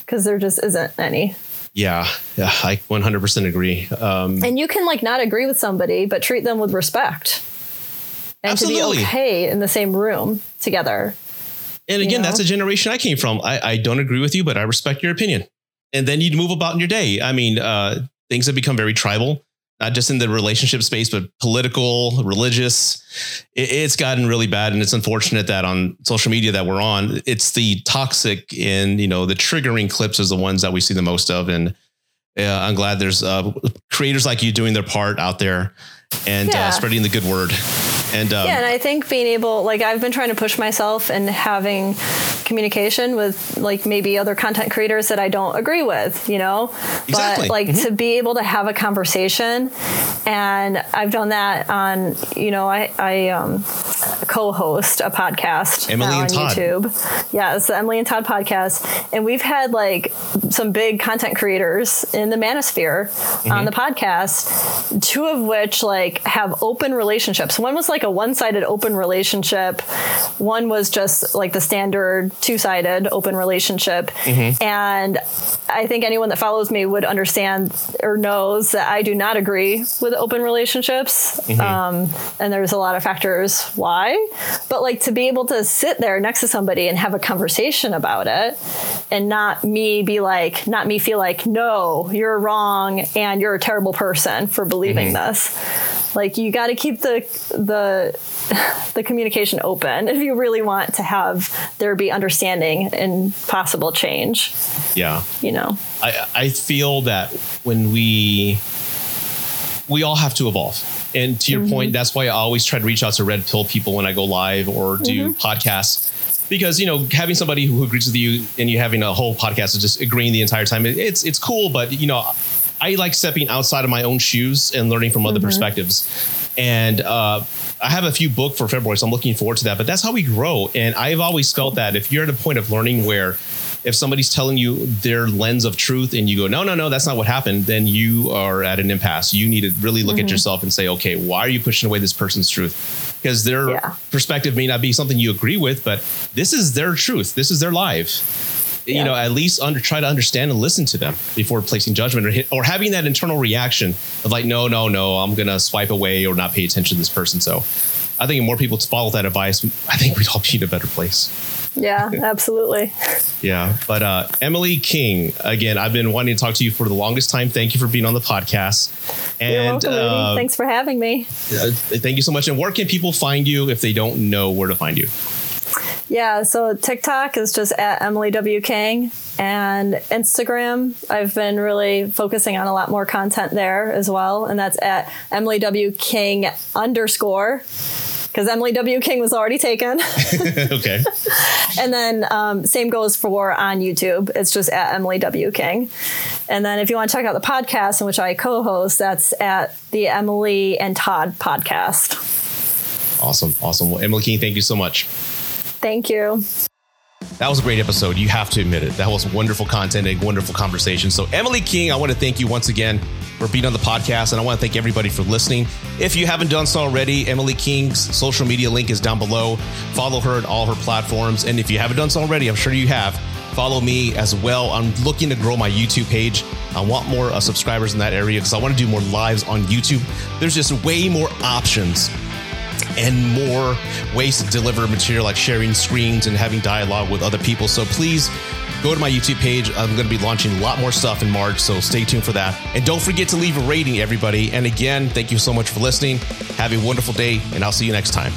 because there just isn't any. Yeah, yeah, I 100% agree. Um, and you can like not agree with somebody, but treat them with respect and absolutely. to be okay in the same room together. And again, you know? that's a generation I came from. I, I don't agree with you, but I respect your opinion. And then you'd move about in your day. I mean, uh, things have become very tribal, not just in the relationship space, but political, religious. It, it's gotten really bad, and it's unfortunate that on social media that we're on, it's the toxic and you know the triggering clips is the ones that we see the most of. And uh, I'm glad there's uh, creators like you doing their part out there and uh, yeah. uh, spreading the good word. And um, yeah, and I think being able, like, I've been trying to push myself and having communication with like maybe other content creators that I don't agree with, you know, exactly. but like mm-hmm. to be able to have a conversation, and I've done that on, you know, I I um, co-host a podcast Emily and Todd. YouTube. Yeah, it's the Emily and Todd podcast, and we've had like some big content creators in the manosphere mm-hmm. on the podcast, two of which like have open relationships. One was like a one-sided open relationship. One was just like the standard two-sided open relationship. Mm-hmm. And I think anyone that follows me would understand or knows that I do not agree with open relationships. Mm-hmm. Um, and there's a lot of factors why. But like to be able to sit there next to somebody and have a conversation about it and not me be like, not me feel like, no, you're wrong and you're a terrible person for believing mm-hmm. this. Like you got to keep the, the, the communication open if you really want to have there be understanding and possible change. Yeah. You know. I I feel that when we we all have to evolve. And to your mm-hmm. point, that's why I always try to reach out to red pill people when I go live or do mm-hmm. podcasts. Because you know, having somebody who agrees with you and you having a whole podcast is just agreeing the entire time, it's it's cool. But you know, I like stepping outside of my own shoes and learning from other mm-hmm. perspectives. And uh, I have a few booked for February, so I'm looking forward to that. But that's how we grow. And I've always felt that if you're at a point of learning where if somebody's telling you their lens of truth and you go, no, no, no, that's not what happened, then you are at an impasse. You need to really look mm-hmm. at yourself and say, okay, why are you pushing away this person's truth? Because their yeah. perspective may not be something you agree with, but this is their truth. This is their life you know at least under try to understand and listen to them before placing judgment or hit, or having that internal reaction of like no no no i'm gonna swipe away or not pay attention to this person. So i think if more people follow that advice i think we'd all be in a better place. Yeah absolutely. Yeah but uh, emily king again i've been wanting to talk to you for the longest time. Thank you for being on the podcast. And You're welcome, uh, thanks for having me. Uh, thank you so much. And where can people find you if they don't know where to find you yeah, so TikTok is just at Emily W. King and Instagram. I've been really focusing on a lot more content there as well. And that's at Emily W. King underscore because Emily W. King was already taken. okay. and then um, same goes for on YouTube. It's just at Emily W. King. And then if you want to check out the podcast in which I co host, that's at the Emily and Todd podcast. Awesome. Awesome. Well, Emily King, thank you so much. Thank you. That was a great episode. You have to admit it. That was wonderful content and wonderful conversation. So, Emily King, I want to thank you once again for being on the podcast. And I want to thank everybody for listening. If you haven't done so already, Emily King's social media link is down below. Follow her at all her platforms. And if you haven't done so already, I'm sure you have, follow me as well. I'm looking to grow my YouTube page. I want more uh, subscribers in that area because I want to do more lives on YouTube. There's just way more options and more ways to deliver material like sharing screens and having dialogue with other people. So please go to my YouTube page. I'm going to be launching a lot more stuff in March, so stay tuned for that. And don't forget to leave a rating, everybody. And again, thank you so much for listening. Have a wonderful day, and I'll see you next time.